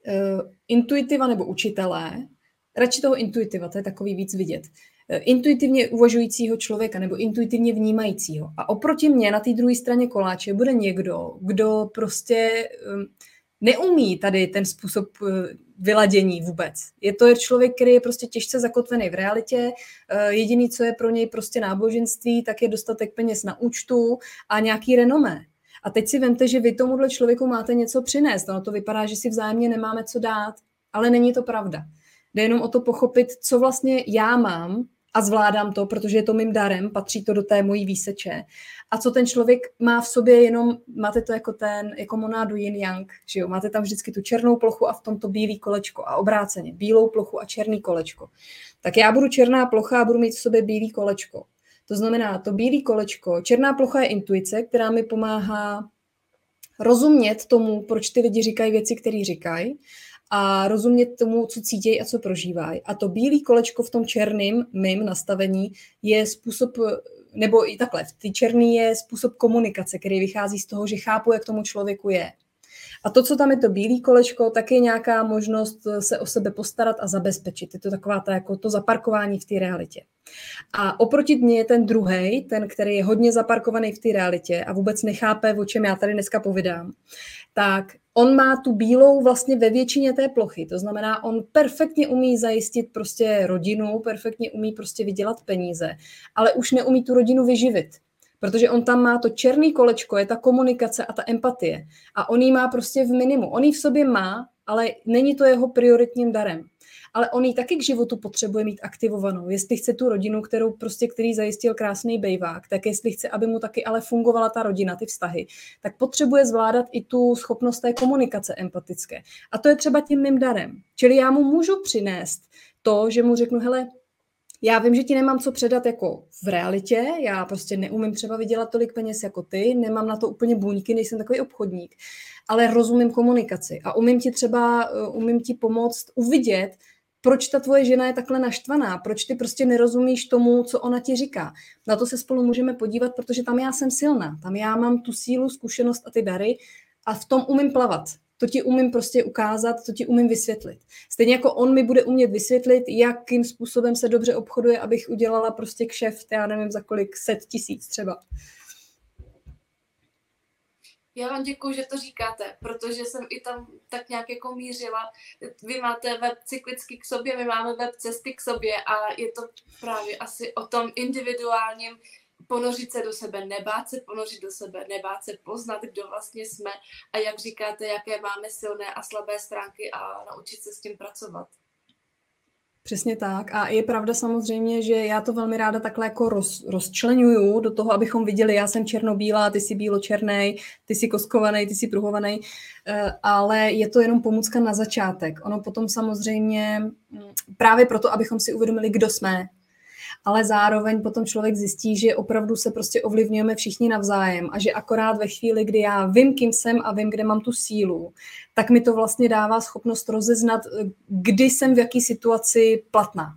eh, intuitiva nebo učitelé, radši toho intuitiva, to je takový víc vidět, intuitivně uvažujícího člověka nebo intuitivně vnímajícího. A oproti mně na té druhé straně koláče bude někdo, kdo prostě ehm, neumí tady ten způsob eh, vyladění vůbec. Je to člověk, který je prostě těžce zakotvený v realitě. Eh, jediný, co je pro něj prostě náboženství, tak je dostatek peněz na účtu a nějaký renomé. A teď si vemte, že vy tomuhle člověku máte něco přinést. Ono to vypadá, že si vzájemně nemáme co dát, ale není to pravda. Jde jenom o to pochopit, co vlastně já mám a zvládám to, protože je to mým darem, patří to do té mojí výseče. A co ten člověk má v sobě, jenom máte to jako ten, jako monádu yin yang, že jo? máte tam vždycky tu černou plochu a v tom to bílý kolečko a obráceně, bílou plochu a černý kolečko. Tak já budu černá plocha a budu mít v sobě bílý kolečko. To znamená, to bílý kolečko, černá plocha je intuice, která mi pomáhá rozumět tomu, proč ty lidi říkají věci, které říkají a rozumět tomu, co cítějí a co prožívají. A to bílé kolečko v tom černém mým nastavení je způsob, nebo i takhle, v ty černý je způsob komunikace, který vychází z toho, že chápu, jak tomu člověku je. A to, co tam je to bílé kolečko, tak je nějaká možnost se o sebe postarat a zabezpečit. Je to taková ta, jako to zaparkování v té realitě. A oproti mně je ten druhý, ten, který je hodně zaparkovaný v té realitě a vůbec nechápe, o čem já tady dneska povídám, tak on má tu bílou vlastně ve většině té plochy. To znamená, on perfektně umí zajistit prostě rodinu, perfektně umí prostě vydělat peníze, ale už neumí tu rodinu vyživit. Protože on tam má to černý kolečko, je ta komunikace a ta empatie. A on ji má prostě v minimu. On ji v sobě má, ale není to jeho prioritním darem ale on ji taky k životu potřebuje mít aktivovanou. Jestli chce tu rodinu, kterou prostě, který zajistil krásný bejvák, tak jestli chce, aby mu taky ale fungovala ta rodina, ty vztahy, tak potřebuje zvládat i tu schopnost té komunikace empatické. A to je třeba tím mým darem. Čili já mu můžu přinést to, že mu řeknu, hele, já vím, že ti nemám co předat jako v realitě, já prostě neumím třeba vydělat tolik peněz jako ty, nemám na to úplně buňky, nejsem takový obchodník, ale rozumím komunikaci a umím ti třeba, uh, umím ti pomoct uvidět, proč ta tvoje žena je takhle naštvaná, proč ty prostě nerozumíš tomu, co ona ti říká. Na to se spolu můžeme podívat, protože tam já jsem silná, tam já mám tu sílu, zkušenost a ty dary a v tom umím plavat. To ti umím prostě ukázat, to ti umím vysvětlit. Stejně jako on mi bude umět vysvětlit, jakým způsobem se dobře obchoduje, abych udělala prostě kšeft, já nevím za kolik set tisíc třeba. Já vám děkuji, že to říkáte, protože jsem i tam tak nějak jako mířila. Vy máte web cyklicky k sobě, my máme web cesty k sobě a je to právě asi o tom individuálním ponořit se do sebe, nebát se ponořit do sebe, nebát se poznat, kdo vlastně jsme a jak říkáte, jaké máme silné a slabé stránky a naučit se s tím pracovat. Přesně tak. A je pravda samozřejmě, že já to velmi ráda takhle jako roz, rozčlenuju do toho, abychom viděli, já jsem černobílá, ty jsi bílo-černej, ty jsi koskovaný, ty jsi pruhovaný, eh, ale je to jenom pomůcka na začátek. Ono potom samozřejmě mm, právě proto, abychom si uvědomili, kdo jsme, ale zároveň potom člověk zjistí, že opravdu se prostě ovlivňujeme všichni navzájem a že akorát ve chvíli, kdy já vím, kým jsem a vím, kde mám tu sílu, tak mi to vlastně dává schopnost rozeznat, kdy jsem v jaký situaci platná.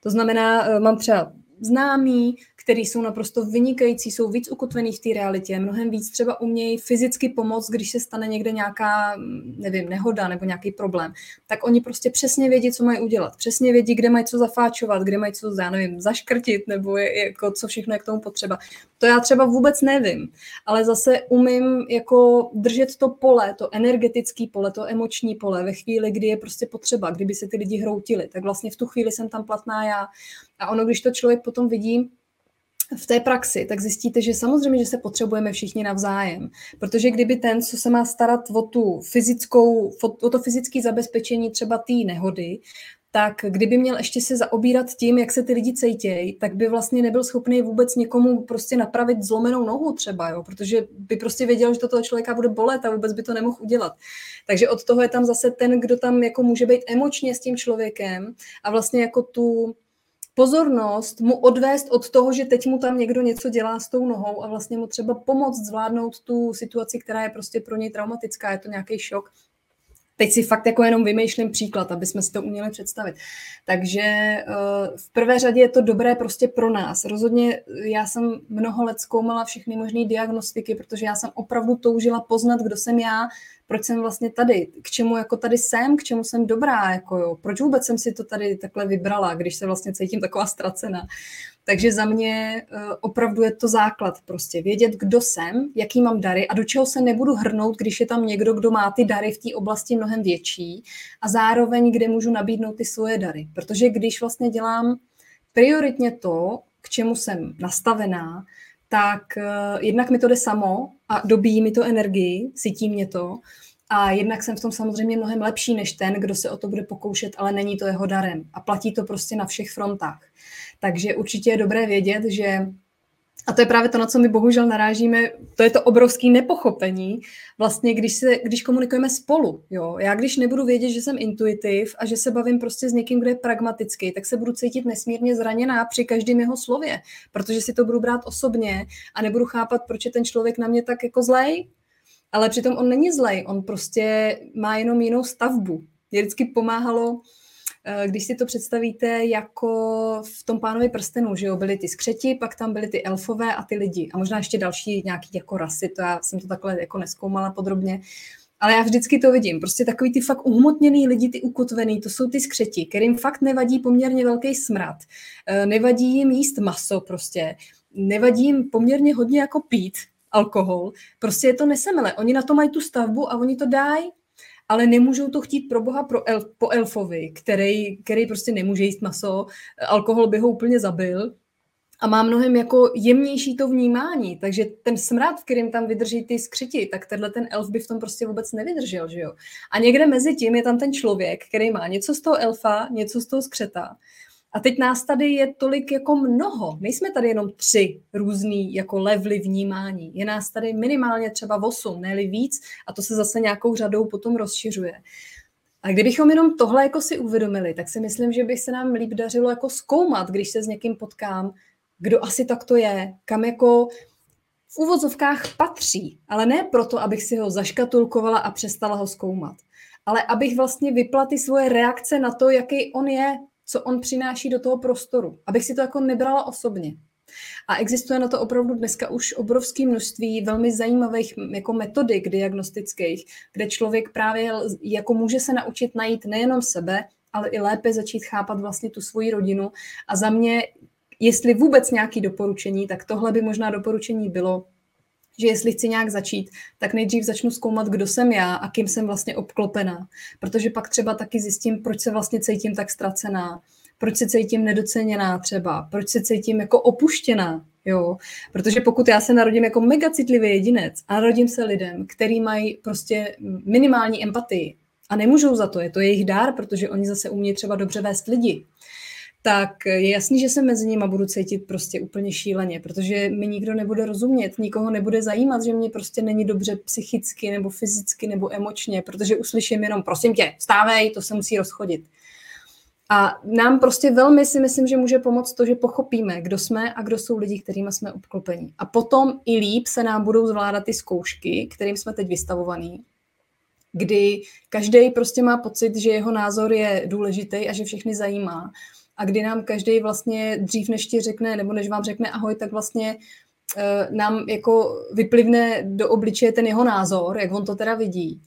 To znamená, eh, mám třeba známý, který jsou naprosto vynikající, jsou víc ukotvený v té realitě, mnohem víc třeba umějí fyzicky pomoct, když se stane někde nějaká, nevím, nehoda nebo nějaký problém, tak oni prostě přesně vědí, co mají udělat, přesně vědí, kde mají co zafáčovat, kde mají co, já nevím, zaškrtit, nebo je, jako co všechno je k tomu potřeba. To já třeba vůbec nevím, ale zase umím jako držet to pole, to energetické pole, to emoční pole ve chvíli, kdy je prostě potřeba, kdyby se ty lidi hroutili, tak vlastně v tu chvíli jsem tam platná já. A ono, když to člověk potom vidí, v té praxi, tak zjistíte, že samozřejmě, že se potřebujeme všichni navzájem. Protože kdyby ten, co se má starat o tu fyzickou, o to fyzické zabezpečení třeba té nehody, tak kdyby měl ještě se zaobírat tím, jak se ty lidi cejtějí, tak by vlastně nebyl schopný vůbec někomu prostě napravit zlomenou nohu třeba, jo, protože by prostě věděl, že to toho člověka bude bolet a vůbec by to nemohl udělat. Takže od toho je tam zase ten, kdo tam jako může být emočně s tím člověkem a vlastně jako tu pozornost mu odvést od toho, že teď mu tam někdo něco dělá s tou nohou a vlastně mu třeba pomoct zvládnout tu situaci, která je prostě pro něj traumatická, je to nějaký šok Teď si fakt jako jenom vymýšlím příklad, aby jsme si to uměli představit. Takže eh, v prvé řadě je to dobré prostě pro nás. Rozhodně já jsem mnoho let zkoumala všechny možné diagnostiky, protože já jsem opravdu toužila poznat, kdo jsem já, proč jsem vlastně tady, k čemu jako tady jsem, k čemu jsem dobrá, jako jo, proč vůbec jsem si to tady takhle vybrala, když se vlastně cítím taková ztracená. Takže za mě eh, opravdu je to základ prostě vědět, kdo jsem, jaký mám dary a do čeho se nebudu hrnout, když je tam někdo, kdo má ty dary v té oblasti mnohem větší a zároveň, kde můžu nabídnout ty svoje dary. Protože když vlastně dělám prioritně to, k čemu jsem nastavená, tak uh, jednak mi to jde samo a dobíjí mi to energii, cítí mě to. A jednak jsem v tom samozřejmě mnohem lepší než ten, kdo se o to bude pokoušet, ale není to jeho darem. A platí to prostě na všech frontách. Takže určitě je dobré vědět, že a to je právě to, na co my bohužel narážíme, to je to obrovské nepochopení, vlastně když, se, když komunikujeme spolu. Jo? Já když nebudu vědět, že jsem intuitiv a že se bavím prostě s někým, kdo je pragmatický, tak se budu cítit nesmírně zraněná při každém jeho slově, protože si to budu brát osobně a nebudu chápat, proč je ten člověk na mě tak jako zlej, ale přitom on není zlej, on prostě má jenom jinou stavbu. Mě vždycky pomáhalo, když si to představíte jako v tom pánovi prstenu, že jo, byly ty skřeti, pak tam byly ty elfové a ty lidi a možná ještě další nějaký jako rasy, to já jsem to takhle jako neskoumala podrobně, ale já vždycky to vidím. Prostě takový ty fakt uhmotněný lidi, ty ukotvený, to jsou ty skřeti, kterým fakt nevadí poměrně velký smrad. Eh, nevadí jim jíst maso prostě. Nevadí jim poměrně hodně jako pít alkohol. Prostě je to nesemele. Oni na to mají tu stavbu a oni to dají ale nemůžou to chtít pro boha pro elf, po elfovi, který, který prostě nemůže jíst maso, alkohol by ho úplně zabil. A má mnohem jako jemnější to vnímání, takže ten smrad, v kterým tam vydrží ty skřiti, tak tenhle ten elf by v tom prostě vůbec nevydržel, že jo. A někde mezi tím je tam ten člověk, který má něco z toho elfa, něco z toho skřeta a teď nás tady je tolik jako mnoho. Nejsme tady jenom tři různý jako levely vnímání. Je nás tady minimálně třeba osm, ne víc a to se zase nějakou řadou potom rozšiřuje. A kdybychom jenom tohle jako si uvědomili, tak si myslím, že by se nám líp dařilo jako zkoumat, když se s někým potkám, kdo asi tak to je, kam jako v úvozovkách patří, ale ne proto, abych si ho zaškatulkovala a přestala ho zkoumat, ale abych vlastně vypla ty svoje reakce na to, jaký on je, co on přináší do toho prostoru, abych si to jako nebrala osobně. A existuje na to opravdu dneska už obrovské množství velmi zajímavých jako metodik diagnostických, kde člověk právě jako může se naučit najít nejenom sebe, ale i lépe začít chápat vlastně tu svoji rodinu. A za mě, jestli vůbec nějaké doporučení, tak tohle by možná doporučení bylo že jestli chci nějak začít, tak nejdřív začnu zkoumat, kdo jsem já a kým jsem vlastně obklopená. Protože pak třeba taky zjistím, proč se vlastně cítím tak ztracená, proč se cítím nedoceněná třeba, proč se cítím jako opuštěná, jo. Protože pokud já se narodím jako mega citlivý jedinec a narodím se lidem, který mají prostě minimální empatii a nemůžou za to, je to jejich dár, protože oni zase umějí třeba dobře vést lidi, tak je jasný, že se mezi nimi budu cítit prostě úplně šíleně, protože mi nikdo nebude rozumět, nikoho nebude zajímat, že mě prostě není dobře psychicky nebo fyzicky nebo emočně, protože uslyším jenom, prosím tě, vstávej, to se musí rozchodit. A nám prostě velmi si myslím, že může pomoct to, že pochopíme, kdo jsme a kdo jsou lidi, kterými jsme obklopeni. A potom i líp se nám budou zvládat ty zkoušky, kterým jsme teď vystavovaný, kdy každý prostě má pocit, že jeho názor je důležitý a že všechny zajímá a kdy nám každý vlastně dřív než ti řekne, nebo než vám řekne ahoj, tak vlastně uh, nám jako vyplivne do obličeje ten jeho názor, jak on to teda vidí.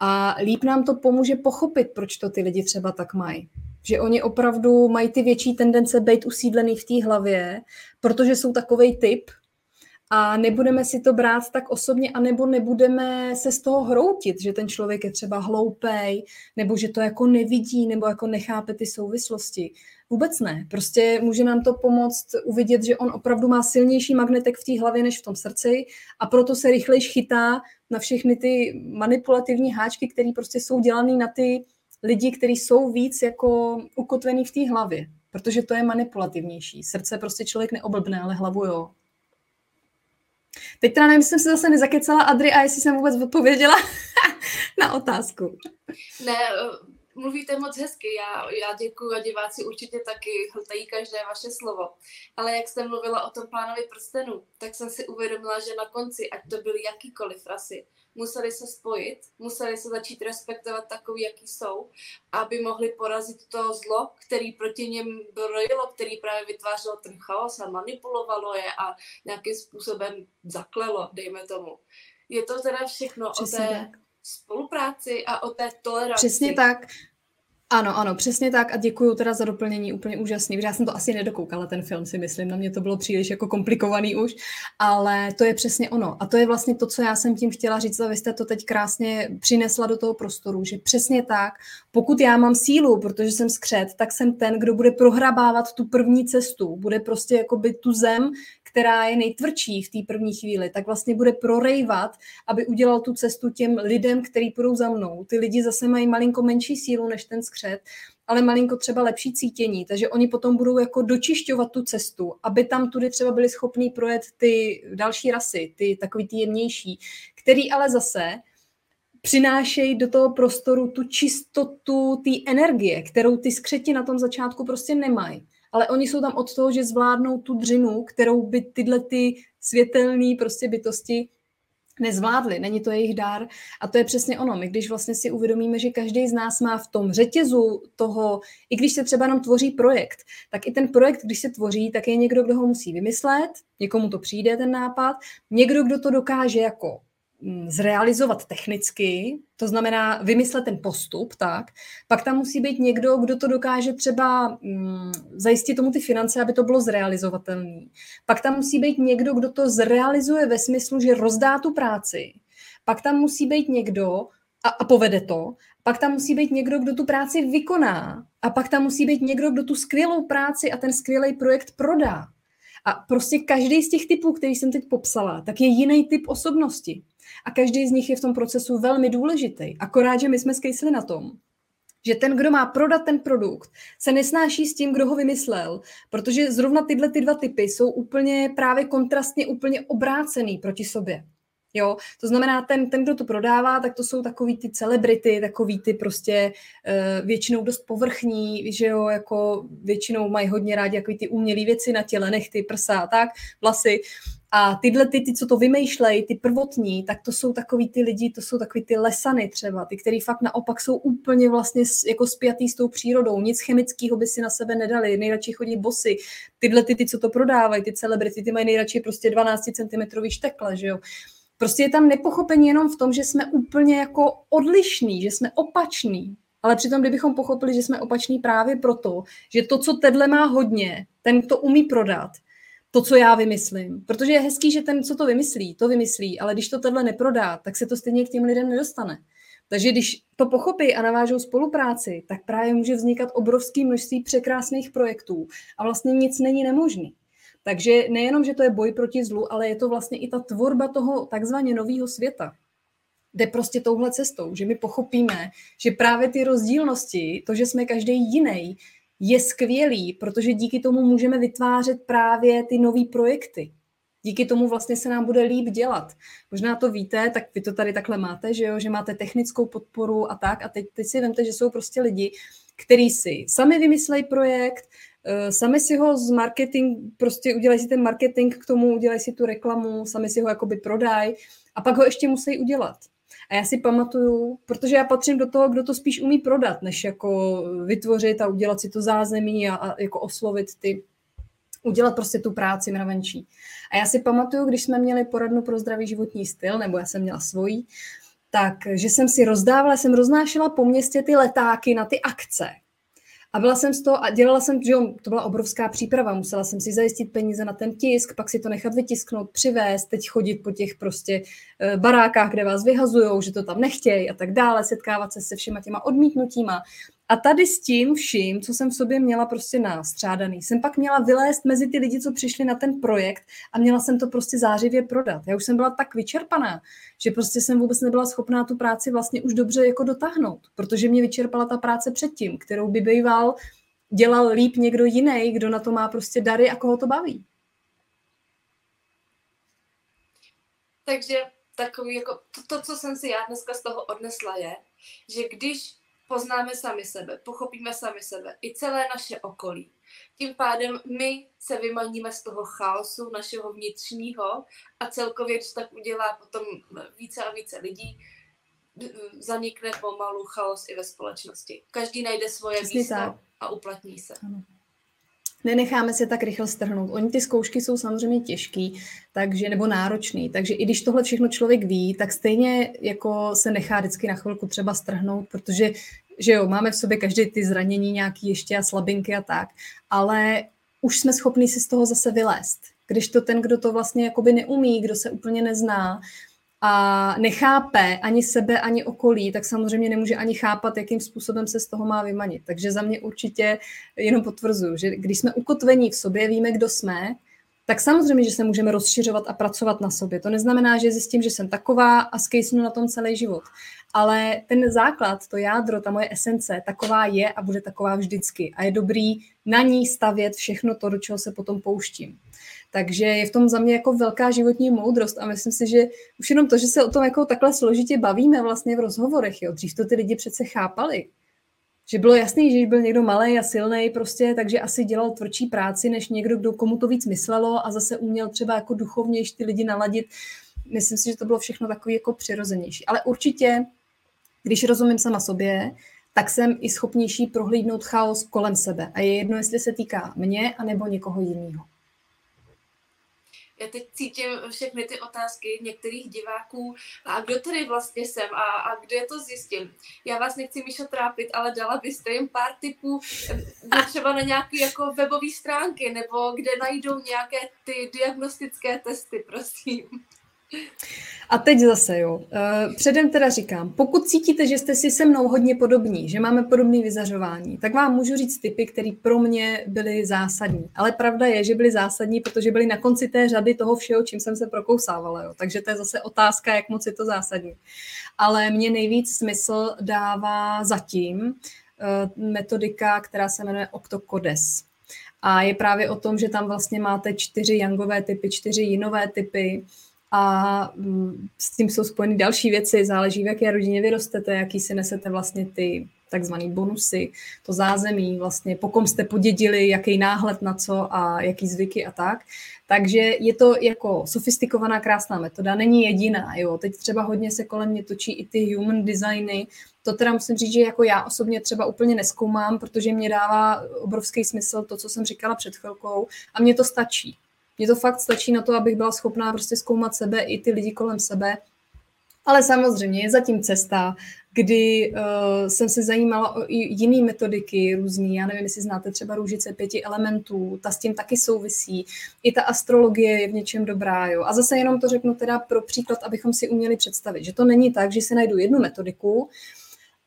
A líp nám to pomůže pochopit, proč to ty lidi třeba tak mají. Že oni opravdu mají ty větší tendence být usídlený v té hlavě, protože jsou takový typ a nebudeme si to brát tak osobně, anebo nebudeme se z toho hroutit, že ten člověk je třeba hloupej, nebo že to jako nevidí, nebo jako nechápe ty souvislosti. Vůbec ne. Prostě může nám to pomoct uvidět, že on opravdu má silnější magnetek v té hlavě než v tom srdci a proto se rychleji chytá na všechny ty manipulativní háčky, které prostě jsou dělané na ty lidi, kteří jsou víc jako ukotvený v té hlavě, protože to je manipulativnější. Srdce prostě člověk neoblbne, ale hlavu jo. Teď teda nevím, jsem se zase nezakecala, Adri, a jestli jsem vůbec odpověděla na otázku. Ne, mluvíte moc hezky, já, já děkuji a diváci určitě taky hltají každé vaše slovo. Ale jak jste mluvila o tom pánovi prstenu, tak jsem si uvědomila, že na konci, ať to byly jakýkoliv rasy, museli se spojit, museli se začít respektovat takový, jaký jsou, aby mohli porazit to zlo, který proti něm brojilo, který právě vytvářelo ten chaos a manipulovalo je a nějakým způsobem zaklelo, dejme tomu. Je to teda všechno Přesně o té tak spolupráci a o té toleranci. Přesně tak. Ano, ano, přesně tak a děkuji teda za doplnění, úplně úžasný, já jsem to asi nedokoukala, ten film si myslím, na mě to bylo příliš jako komplikovaný už, ale to je přesně ono a to je vlastně to, co já jsem tím chtěla říct a vy jste to teď krásně přinesla do toho prostoru, že přesně tak, pokud já mám sílu, protože jsem skřet, tak jsem ten, kdo bude prohrabávat tu první cestu, bude prostě jako by tu zem, která je nejtvrdší v té první chvíli, tak vlastně bude prorejvat, aby udělal tu cestu těm lidem, který půjdou za mnou. Ty lidi zase mají malinko menší sílu než ten skřet, ale malinko třeba lepší cítění, takže oni potom budou jako dočišťovat tu cestu, aby tam tudy třeba byli schopní projet ty další rasy, ty takový ty jemnější, který ale zase přinášejí do toho prostoru tu čistotu té energie, kterou ty skřeti na tom začátku prostě nemají ale oni jsou tam od toho, že zvládnou tu dřinu, kterou by tyhle ty světelné prostě bytosti nezvládli, není to jejich dár a to je přesně ono. My když vlastně si uvědomíme, že každý z nás má v tom řetězu toho, i když se třeba nám tvoří projekt, tak i ten projekt, když se tvoří, tak je někdo, kdo ho musí vymyslet, někomu to přijde ten nápad, někdo, kdo to dokáže jako zrealizovat technicky, to znamená vymyslet ten postup, tak, pak tam musí být někdo, kdo to dokáže třeba mm, zajistit tomu ty finance, aby to bylo zrealizovatelné. Pak tam musí být někdo, kdo to zrealizuje ve smyslu, že rozdá tu práci. Pak tam musí být někdo, a, a povede to, pak tam musí být někdo, kdo tu práci vykoná a pak tam musí být někdo, kdo tu skvělou práci a ten skvělý projekt prodá. A prostě každý z těch typů, který jsem teď popsala, tak je jiný typ osobnosti. A každý z nich je v tom procesu velmi důležitý. Akorát, že my jsme skejsli na tom, že ten, kdo má prodat ten produkt, se nesnáší s tím, kdo ho vymyslel, protože zrovna tyhle ty dva typy jsou úplně právě kontrastně úplně obrácený proti sobě. Jo, to znamená, ten, ten, kdo to prodává, tak to jsou takový ty celebrity, takový ty prostě uh, většinou dost povrchní, že jo, jako většinou mají hodně rádi jako ty umělé věci na těle, nechty, prsa a tak, vlasy. A tyhle ty, ty, co to vymýšlejí, ty prvotní, tak to jsou takový ty lidi, to jsou takový ty lesany třeba, ty, který fakt naopak jsou úplně vlastně jako spjatý s tou přírodou, nic chemického by si na sebe nedali, nejradši chodí bosy. Tyhle ty, ty co to prodávají, ty celebrity, ty mají nejradši prostě 12 cm štekle, že jo. Prostě je tam nepochopení jenom v tom, že jsme úplně jako odlišní, že jsme opační. Ale přitom, kdybychom pochopili, že jsme opační právě proto, že to, co tedle má hodně, ten to umí prodat, to, co já vymyslím. Protože je hezký, že ten, co to vymyslí, to vymyslí, ale když to tenhle neprodá, tak se to stejně k těm lidem nedostane. Takže když to pochopí a navážou spolupráci, tak právě může vznikat obrovské množství překrásných projektů a vlastně nic není nemožný. Takže nejenom, že to je boj proti zlu, ale je to vlastně i ta tvorba toho takzvaně nového světa. Jde prostě touhle cestou, že my pochopíme, že právě ty rozdílnosti, to, že jsme každý jiný, je skvělý, protože díky tomu můžeme vytvářet právě ty nové projekty. Díky tomu vlastně se nám bude líp dělat. Možná to víte, tak vy to tady takhle máte, že jo, že máte technickou podporu a tak. A teď, teď si vemte, že jsou prostě lidi, kteří si sami vymyslejí projekt, sami si ho z marketing, prostě udělají si ten marketing k tomu, udělají si tu reklamu, sami si ho jakoby prodají a pak ho ještě musí udělat. A já si pamatuju, protože já patřím do toho, kdo to spíš umí prodat, než jako vytvořit a udělat si to zázemí a, a jako oslovit ty, udělat prostě tu práci mravenčí. A já si pamatuju, když jsme měli poradnu pro zdravý životní styl, nebo já jsem měla svoji, tak, že jsem si rozdávala, jsem roznášela po městě ty letáky na ty akce. A byla jsem z toho a dělala jsem, že jo, to byla obrovská příprava, musela jsem si zajistit peníze na ten tisk, pak si to nechat vytisknout, přivést, teď chodit po těch prostě eh, barákách, kde vás vyhazujou, že to tam nechtějí a tak dále, setkávat se se všema těma odmítnutíma. A tady s tím vším, co jsem v sobě měla prostě nástřádaný, jsem pak měla vylézt mezi ty lidi, co přišli na ten projekt a měla jsem to prostě zářivě prodat. Já už jsem byla tak vyčerpaná, že prostě jsem vůbec nebyla schopná tu práci vlastně už dobře jako dotáhnout, protože mě vyčerpala ta práce předtím, kterou by býval dělal líp někdo jiný, kdo na to má prostě dary a koho to baví. Takže takový jako to, to, co jsem si já dneska z toho odnesla je, že když poznáme sami sebe, pochopíme sami sebe, i celé naše okolí. Tím pádem my se vymaníme z toho chaosu našeho vnitřního a celkově, když tak udělá potom více a více lidí, zanikne pomalu chaos i ve společnosti. Každý najde svoje Přesně místo tak. a uplatní se. Ano nenecháme se tak rychle strhnout. Oni ty zkoušky jsou samozřejmě těžký, takže, nebo náročný, takže i když tohle všechno člověk ví, tak stejně jako se nechá vždycky na chvilku třeba strhnout, protože že jo, máme v sobě každý ty zranění nějaký ještě a slabinky a tak, ale už jsme schopni si z toho zase vylézt. Když to ten, kdo to vlastně jakoby neumí, kdo se úplně nezná, a nechápe ani sebe, ani okolí, tak samozřejmě nemůže ani chápat, jakým způsobem se z toho má vymanit. Takže za mě určitě jenom potvrzuju, že když jsme ukotvení v sobě, víme, kdo jsme, tak samozřejmě, že se můžeme rozšiřovat a pracovat na sobě. To neznamená, že zjistím, že jsem taková a skejsnu na tom celý život. Ale ten základ, to jádro, ta moje esence, taková je a bude taková vždycky. A je dobrý na ní stavět všechno to, do čeho se potom pouštím. Takže je v tom za mě jako velká životní moudrost a myslím si, že už jenom to, že se o tom jako takhle složitě bavíme vlastně v rozhovorech, jo. dřív to ty lidi přece chápali, že bylo jasný, že byl někdo malý a silný, prostě, takže asi dělal tvrdší práci, než někdo, kdo komu to víc myslelo a zase uměl třeba jako duchovně ty lidi naladit. Myslím si, že to bylo všechno takový jako přirozenější. Ale určitě, když rozumím sama sobě, tak jsem i schopnější prohlídnout chaos kolem sebe. A je jedno, jestli se týká mě anebo někoho jiného já teď cítím všechny ty otázky některých diváků, a kdo tady vlastně jsem a, a kde to zjistím. Já vás nechci, Míšo, trápit, ale dala byste jim pár tipů třeba na nějaké jako webové stránky, nebo kde najdou nějaké ty diagnostické testy, prosím. A teď zase, jo. Eh, předem teda říkám, pokud cítíte, že jste si se mnou hodně podobní, že máme podobné vyzařování, tak vám můžu říct typy, které pro mě byly zásadní. Ale pravda je, že byly zásadní, protože byly na konci té řady toho všeho, čím jsem se prokousávala. Jo. Takže to je zase otázka, jak moc je to zásadní. Ale mě nejvíc smysl dává zatím eh, metodika, která se jmenuje Octocodes. A je právě o tom, že tam vlastně máte čtyři jangové typy, čtyři jinové typy, a mm, s tím jsou spojeny další věci, záleží, v jaké rodině vyrostete, jaký si nesete vlastně ty takzvané bonusy, to zázemí, vlastně po kom jste podědili, jaký náhled na co a jaký zvyky a tak. Takže je to jako sofistikovaná krásná metoda, není jediná. Jo. Teď třeba hodně se kolem mě točí i ty human designy, to teda musím říct, že jako já osobně třeba úplně neskoumám, protože mě dává obrovský smysl to, co jsem říkala před chvilkou a mně to stačí. Mně to fakt stačí na to, abych byla schopná prostě zkoumat sebe i ty lidi kolem sebe. Ale samozřejmě je zatím cesta, kdy uh, jsem se zajímala o jiné metodiky různý. Já nevím, jestli znáte třeba růžice pěti elementů, ta s tím taky souvisí. I ta astrologie je v něčem dobrá. Jo. A zase jenom to řeknu teda pro příklad, abychom si uměli představit, že to není tak, že si najdu jednu metodiku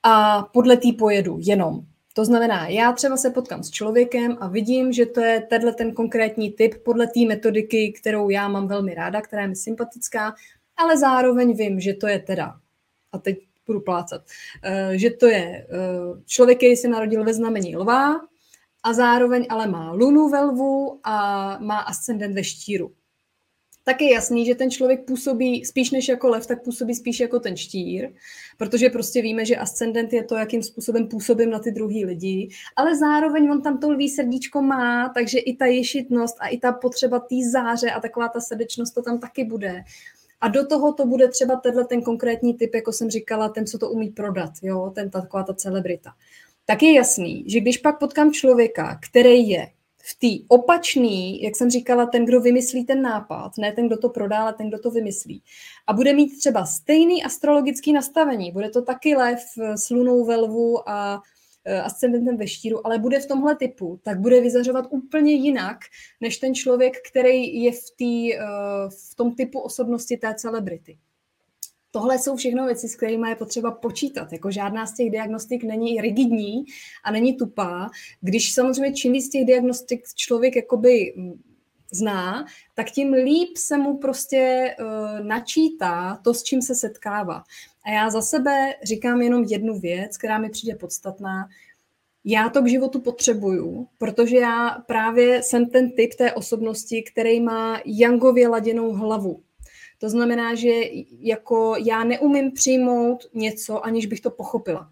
a podle té pojedu jenom. To znamená, já třeba se potkám s člověkem a vidím, že to je tenhle ten konkrétní typ podle té metodiky, kterou já mám velmi ráda, která je mi sympatická, ale zároveň vím, že to je teda, a teď budu plácat, eh, že to je eh, člověk, který se narodil ve znamení lva a zároveň ale má lunu ve lvu a má ascendent ve štíru tak je jasný, že ten člověk působí spíš než jako lev, tak působí spíš jako ten štír, protože prostě víme, že ascendent je to, jakým způsobem působím na ty druhý lidi, ale zároveň on tam to lví srdíčko má, takže i ta ješitnost a i ta potřeba té záře a taková ta srdečnost to tam taky bude. A do toho to bude třeba tenhle ten konkrétní typ, jako jsem říkala, ten, co to umí prodat, jo, ten taková ta celebrita. Tak je jasný, že když pak potkám člověka, který je v té opačný, jak jsem říkala, ten, kdo vymyslí ten nápad, ne ten, kdo to prodá, ale ten, kdo to vymyslí. A bude mít třeba stejný astrologický nastavení. Bude to taky lev s lunou ve lvu a eh, ascendentem ve štíru, ale bude v tomhle typu, tak bude vyzařovat úplně jinak, než ten člověk, který je v, tý, eh, v tom typu osobnosti té celebrity. Tohle jsou všechno věci, s kterými je potřeba počítat. Jako žádná z těch diagnostik není rigidní a není tupá. Když samozřejmě čím víc těch diagnostik člověk jakoby mm, zná, tak tím líp se mu prostě uh, načítá to, s čím se setkává. A já za sebe říkám jenom jednu věc, která mi přijde podstatná. Já to k životu potřebuju, protože já právě jsem ten typ té osobnosti, který má jangově laděnou hlavu. To znamená, že jako já neumím přijmout něco, aniž bych to pochopila.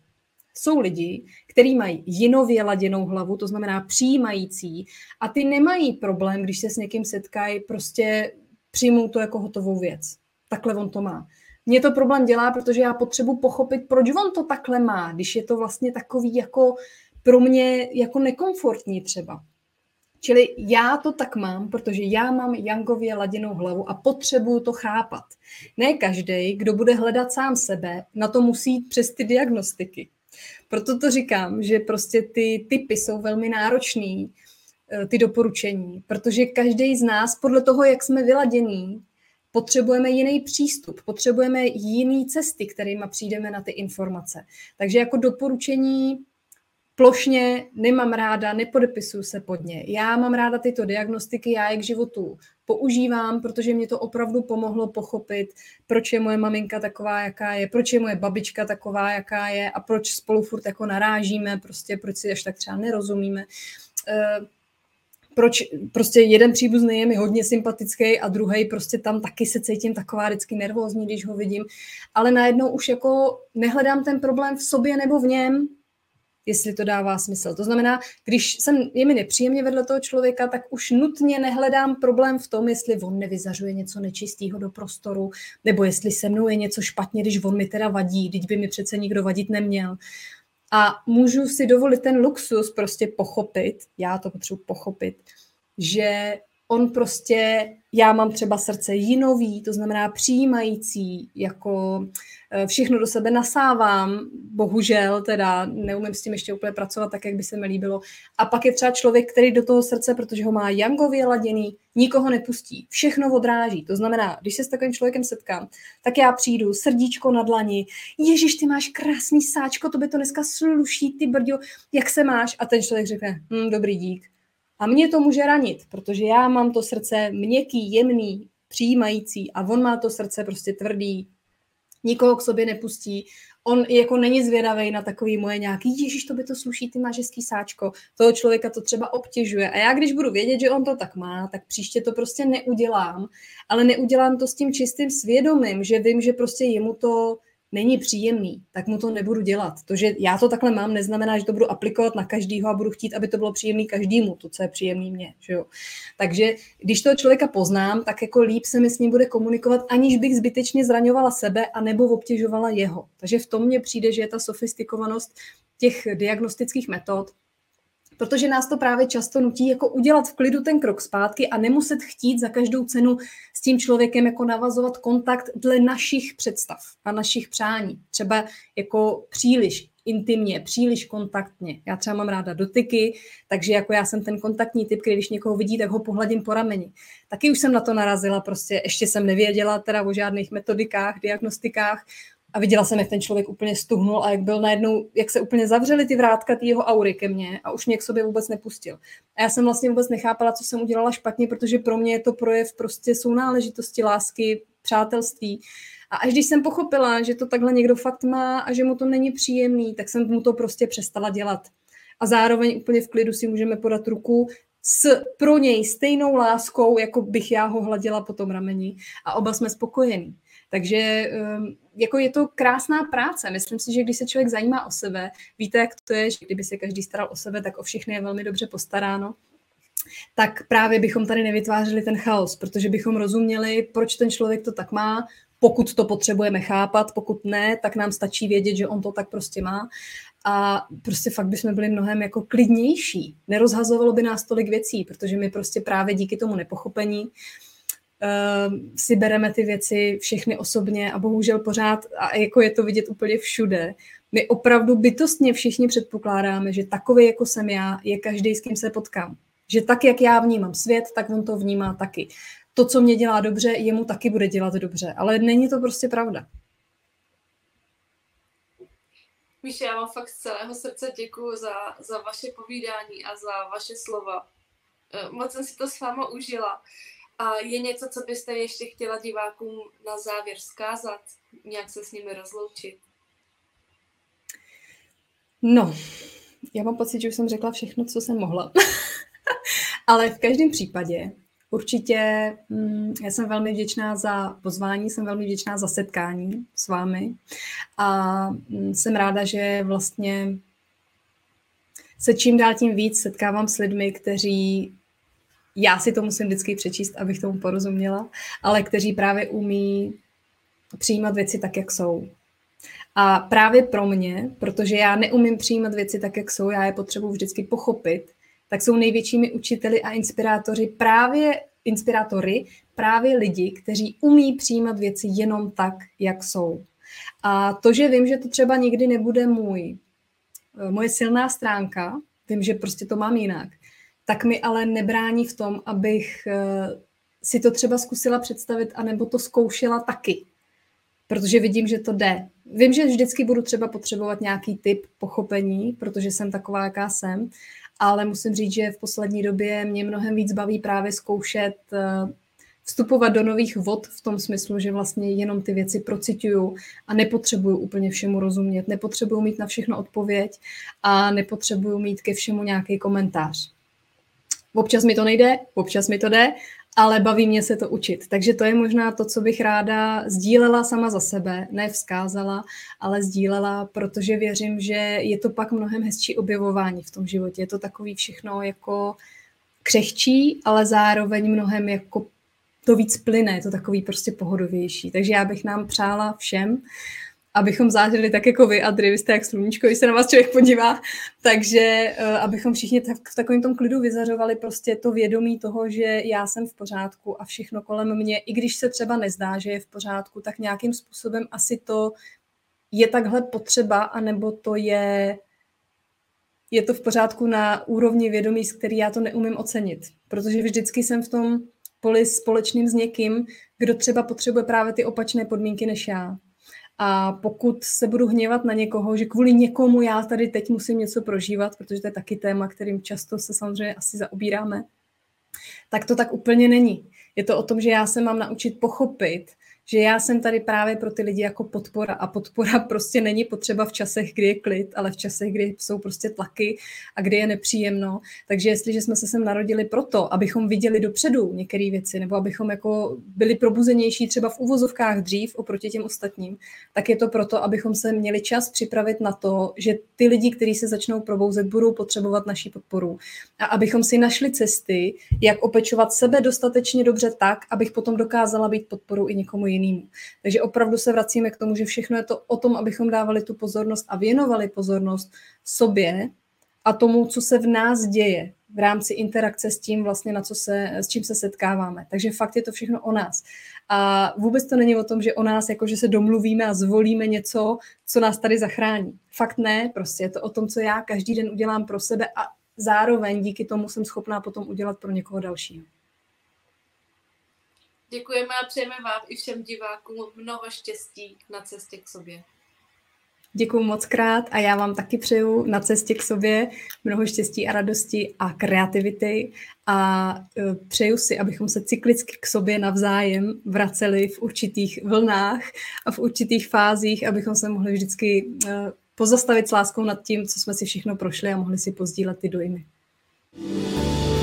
Jsou lidi, kteří mají jinově laděnou hlavu, to znamená přijímající, a ty nemají problém, když se s někým setkají, prostě přijmou to jako hotovou věc. Takhle on to má. Mně to problém dělá, protože já potřebuji pochopit, proč on to takhle má, když je to vlastně takový jako pro mě jako nekomfortní třeba. Čili já to tak mám, protože já mám Jangově laděnou hlavu a potřebuju to chápat. Ne každý, kdo bude hledat sám sebe, na to musí jít přes ty diagnostiky. Proto to říkám, že prostě ty typy jsou velmi náročný, eh, ty doporučení, protože každý z nás podle toho, jak jsme vyladění, potřebujeme jiný přístup, potřebujeme jiný cesty, kterými přijdeme na ty informace. Takže jako doporučení plošně nemám ráda, nepodepisuju se pod ně. Já mám ráda tyto diagnostiky, já je k životu používám, protože mě to opravdu pomohlo pochopit, proč je moje maminka taková, jaká je, proč je moje babička taková, jaká je a proč spolu furt jako narážíme, prostě proč si až tak třeba nerozumíme. Eh, proč prostě jeden příbuzný je mi hodně sympatický a druhý prostě tam taky se cítím taková vždycky nervózní, když ho vidím, ale najednou už jako nehledám ten problém v sobě nebo v něm, jestli to dává smysl. To znamená, když jsem, je mi nepříjemně vedle toho člověka, tak už nutně nehledám problém v tom, jestli on nevyzařuje něco nečistého do prostoru, nebo jestli se mnou je něco špatně, když on mi teda vadí, teď by mi přece nikdo vadit neměl. A můžu si dovolit ten luxus prostě pochopit, já to potřebuji pochopit, že on prostě, já mám třeba srdce jinový, to znamená přijímající, jako všechno do sebe nasávám, bohužel teda neumím s tím ještě úplně pracovat tak, jak by se mi líbilo. A pak je třeba člověk, který do toho srdce, protože ho má jangově laděný, nikoho nepustí, všechno odráží. To znamená, když se s takovým člověkem setkám, tak já přijdu, srdíčko na dlani, Ježíš, ty máš krásný sáčko, to by to dneska sluší, ty brďo, jak se máš? A ten člověk řekne, hm, dobrý dík a mě to může ranit, protože já mám to srdce měkký, jemný, přijímající a on má to srdce prostě tvrdý, nikoho k sobě nepustí. On jako není zvědavý na takový moje nějaký, ježiš, to by to sluší, ty máš hezký sáčko. Toho člověka to třeba obtěžuje. A já, když budu vědět, že on to tak má, tak příště to prostě neudělám. Ale neudělám to s tím čistým svědomím, že vím, že prostě jemu to není příjemný, tak mu to nebudu dělat. To, že já to takhle mám, neznamená, že to budu aplikovat na každýho a budu chtít, aby to bylo příjemný každému, to, co je příjemný mně. Že jo? Takže když toho člověka poznám, tak jako líp se mi s ním bude komunikovat, aniž bych zbytečně zraňovala sebe a nebo obtěžovala jeho. Takže v tom mně přijde, že je ta sofistikovanost těch diagnostických metod protože nás to právě často nutí jako udělat v klidu ten krok zpátky a nemuset chtít za každou cenu s tím člověkem jako navazovat kontakt dle našich představ a našich přání. Třeba jako příliš intimně, příliš kontaktně. Já třeba mám ráda dotyky, takže jako já jsem ten kontaktní typ, který když někoho vidí, tak ho pohladím po rameni. Taky už jsem na to narazila, prostě ještě jsem nevěděla teda o žádných metodikách, diagnostikách, a viděla jsem, jak ten člověk úplně stuhnul a jak byl najednou, jak se úplně zavřely ty vrátka ty jeho aury ke mně a už mě k sobě vůbec nepustil. A já jsem vlastně vůbec nechápala, co jsem udělala špatně, protože pro mě je to projev prostě sounáležitosti, lásky, přátelství. A až když jsem pochopila, že to takhle někdo fakt má a že mu to není příjemný, tak jsem mu to prostě přestala dělat. A zároveň úplně v klidu si můžeme podat ruku s pro něj stejnou láskou, jako bych já ho hladila po tom rameni a oba jsme spokojení. Takže ehm, jako je to krásná práce. Myslím si, že když se člověk zajímá o sebe, víte, jak to je, že kdyby se každý staral o sebe, tak o všechny je velmi dobře postaráno tak právě bychom tady nevytvářeli ten chaos, protože bychom rozuměli, proč ten člověk to tak má, pokud to potřebujeme chápat, pokud ne, tak nám stačí vědět, že on to tak prostě má. A prostě fakt bychom byli mnohem jako klidnější. Nerozhazovalo by nás tolik věcí, protože my prostě právě díky tomu nepochopení uh, si bereme ty věci všechny osobně a bohužel pořád, a jako je to vidět úplně všude, My opravdu bytostně všichni předpokládáme, že takový, jako jsem já, je každý, s kým se potkám. Že tak, jak já vnímám svět, tak on to vnímá taky. To, co mě dělá dobře, jemu taky bude dělat dobře. Ale není to prostě pravda. Míše, já vám fakt z celého srdce děkuji za, za vaše povídání a za vaše slova. Eh, moc jsem si to s váma užila. A je něco, co byste ještě chtěla divákům na závěr zkázat? Nějak se s nimi rozloučit? No, já mám pocit, že už jsem řekla všechno, co jsem mohla. Ale v každém případě určitě mm, já jsem velmi vděčná za pozvání, jsem velmi vděčná za setkání s vámi a mm, jsem ráda, že vlastně se čím dál tím víc setkávám s lidmi, kteří já si to musím vždycky přečíst, abych tomu porozuměla, ale kteří právě umí přijímat věci tak, jak jsou. A právě pro mě, protože já neumím přijímat věci tak, jak jsou, já je potřebuji vždycky pochopit, tak jsou největšími učiteli a inspirátoři právě inspirátory, právě lidi, kteří umí přijímat věci jenom tak, jak jsou. A to, že vím, že to třeba nikdy nebude můj, moje silná stránka, vím, že prostě to mám jinak, tak mi ale nebrání v tom, abych eh, si to třeba zkusila představit, anebo to zkoušela taky. Protože vidím, že to jde. Vím, že vždycky budu třeba potřebovat nějaký typ pochopení, protože jsem taková, jaká jsem, ale musím říct, že v poslední době mě mnohem víc baví právě zkoušet eh, vstupovat do nových vod v tom smyslu, že vlastně jenom ty věci procituju a nepotřebuju úplně všemu rozumět, nepotřebuju mít na všechno odpověď a nepotřebuju mít ke všemu nějaký komentář. Občas mi to nejde, občas mi to jde, ale baví mě se to učit. Takže to je možná to, co bych ráda sdílela sama za sebe, ne vzkázala, ale sdílela, protože věřím, že je to pak mnohem hezčí objevování v tom životě. Je to takový všechno jako křehčí, ale zároveň mnohem jako to víc plyne, je to takový prostě pohodovější. Takže já bych nám přála všem, abychom zářili tak jako vy, Adry, vy jste jak sluníčko, když se na vás člověk podívá, takže uh, abychom všichni tak, v takovém tom klidu vyzařovali prostě to vědomí toho, že já jsem v pořádku a všechno kolem mě, i když se třeba nezdá, že je v pořádku, tak nějakým způsobem asi to je takhle potřeba, anebo to je je to v pořádku na úrovni vědomí, z který já to neumím ocenit. Protože vždycky jsem v tom poli společným s někým, kdo třeba potřebuje právě ty opačné podmínky než já. A pokud se budu hněvat na někoho, že kvůli někomu já tady teď musím něco prožívat, protože to je taky téma, kterým často se samozřejmě asi zaobíráme, tak to tak úplně není. Je to o tom, že já se mám naučit pochopit, že já jsem tady právě pro ty lidi jako podpora a podpora prostě není potřeba v časech, kdy je klid, ale v časech, kdy jsou prostě tlaky a kdy je nepříjemno. Takže jestliže jsme se sem narodili proto, abychom viděli dopředu některé věci, nebo abychom jako byli probuzenější třeba v uvozovkách dřív oproti těm ostatním, tak je to proto, abychom se měli čas připravit na to, že ty lidi, kteří se začnou probouzet, budou potřebovat naší podporu. A abychom si našli cesty, jak opečovat sebe dostatečně dobře tak, abych potom dokázala být podporou i někomu jinému jinému. Takže opravdu se vracíme k tomu, že všechno je to o tom, abychom dávali tu pozornost a věnovali pozornost sobě a tomu, co se v nás děje v rámci interakce s tím, vlastně na co se, s čím se setkáváme. Takže fakt je to všechno o nás. A vůbec to není o tom, že o nás, jako že se domluvíme a zvolíme něco, co nás tady zachrání. Fakt ne, prostě je to o tom, co já každý den udělám pro sebe a zároveň díky tomu jsem schopná potom udělat pro někoho dalšího. Děkujeme a přejeme vám i všem divákům mnoho štěstí na cestě k sobě. Děkuji moc krát a já vám taky přeju na cestě k sobě mnoho štěstí a radosti a kreativity a e, přeju si, abychom se cyklicky k sobě navzájem vraceli v určitých vlnách a v určitých fázích, abychom se mohli vždycky e, pozastavit s láskou nad tím, co jsme si všechno prošli a mohli si pozdílet ty dojmy. thank you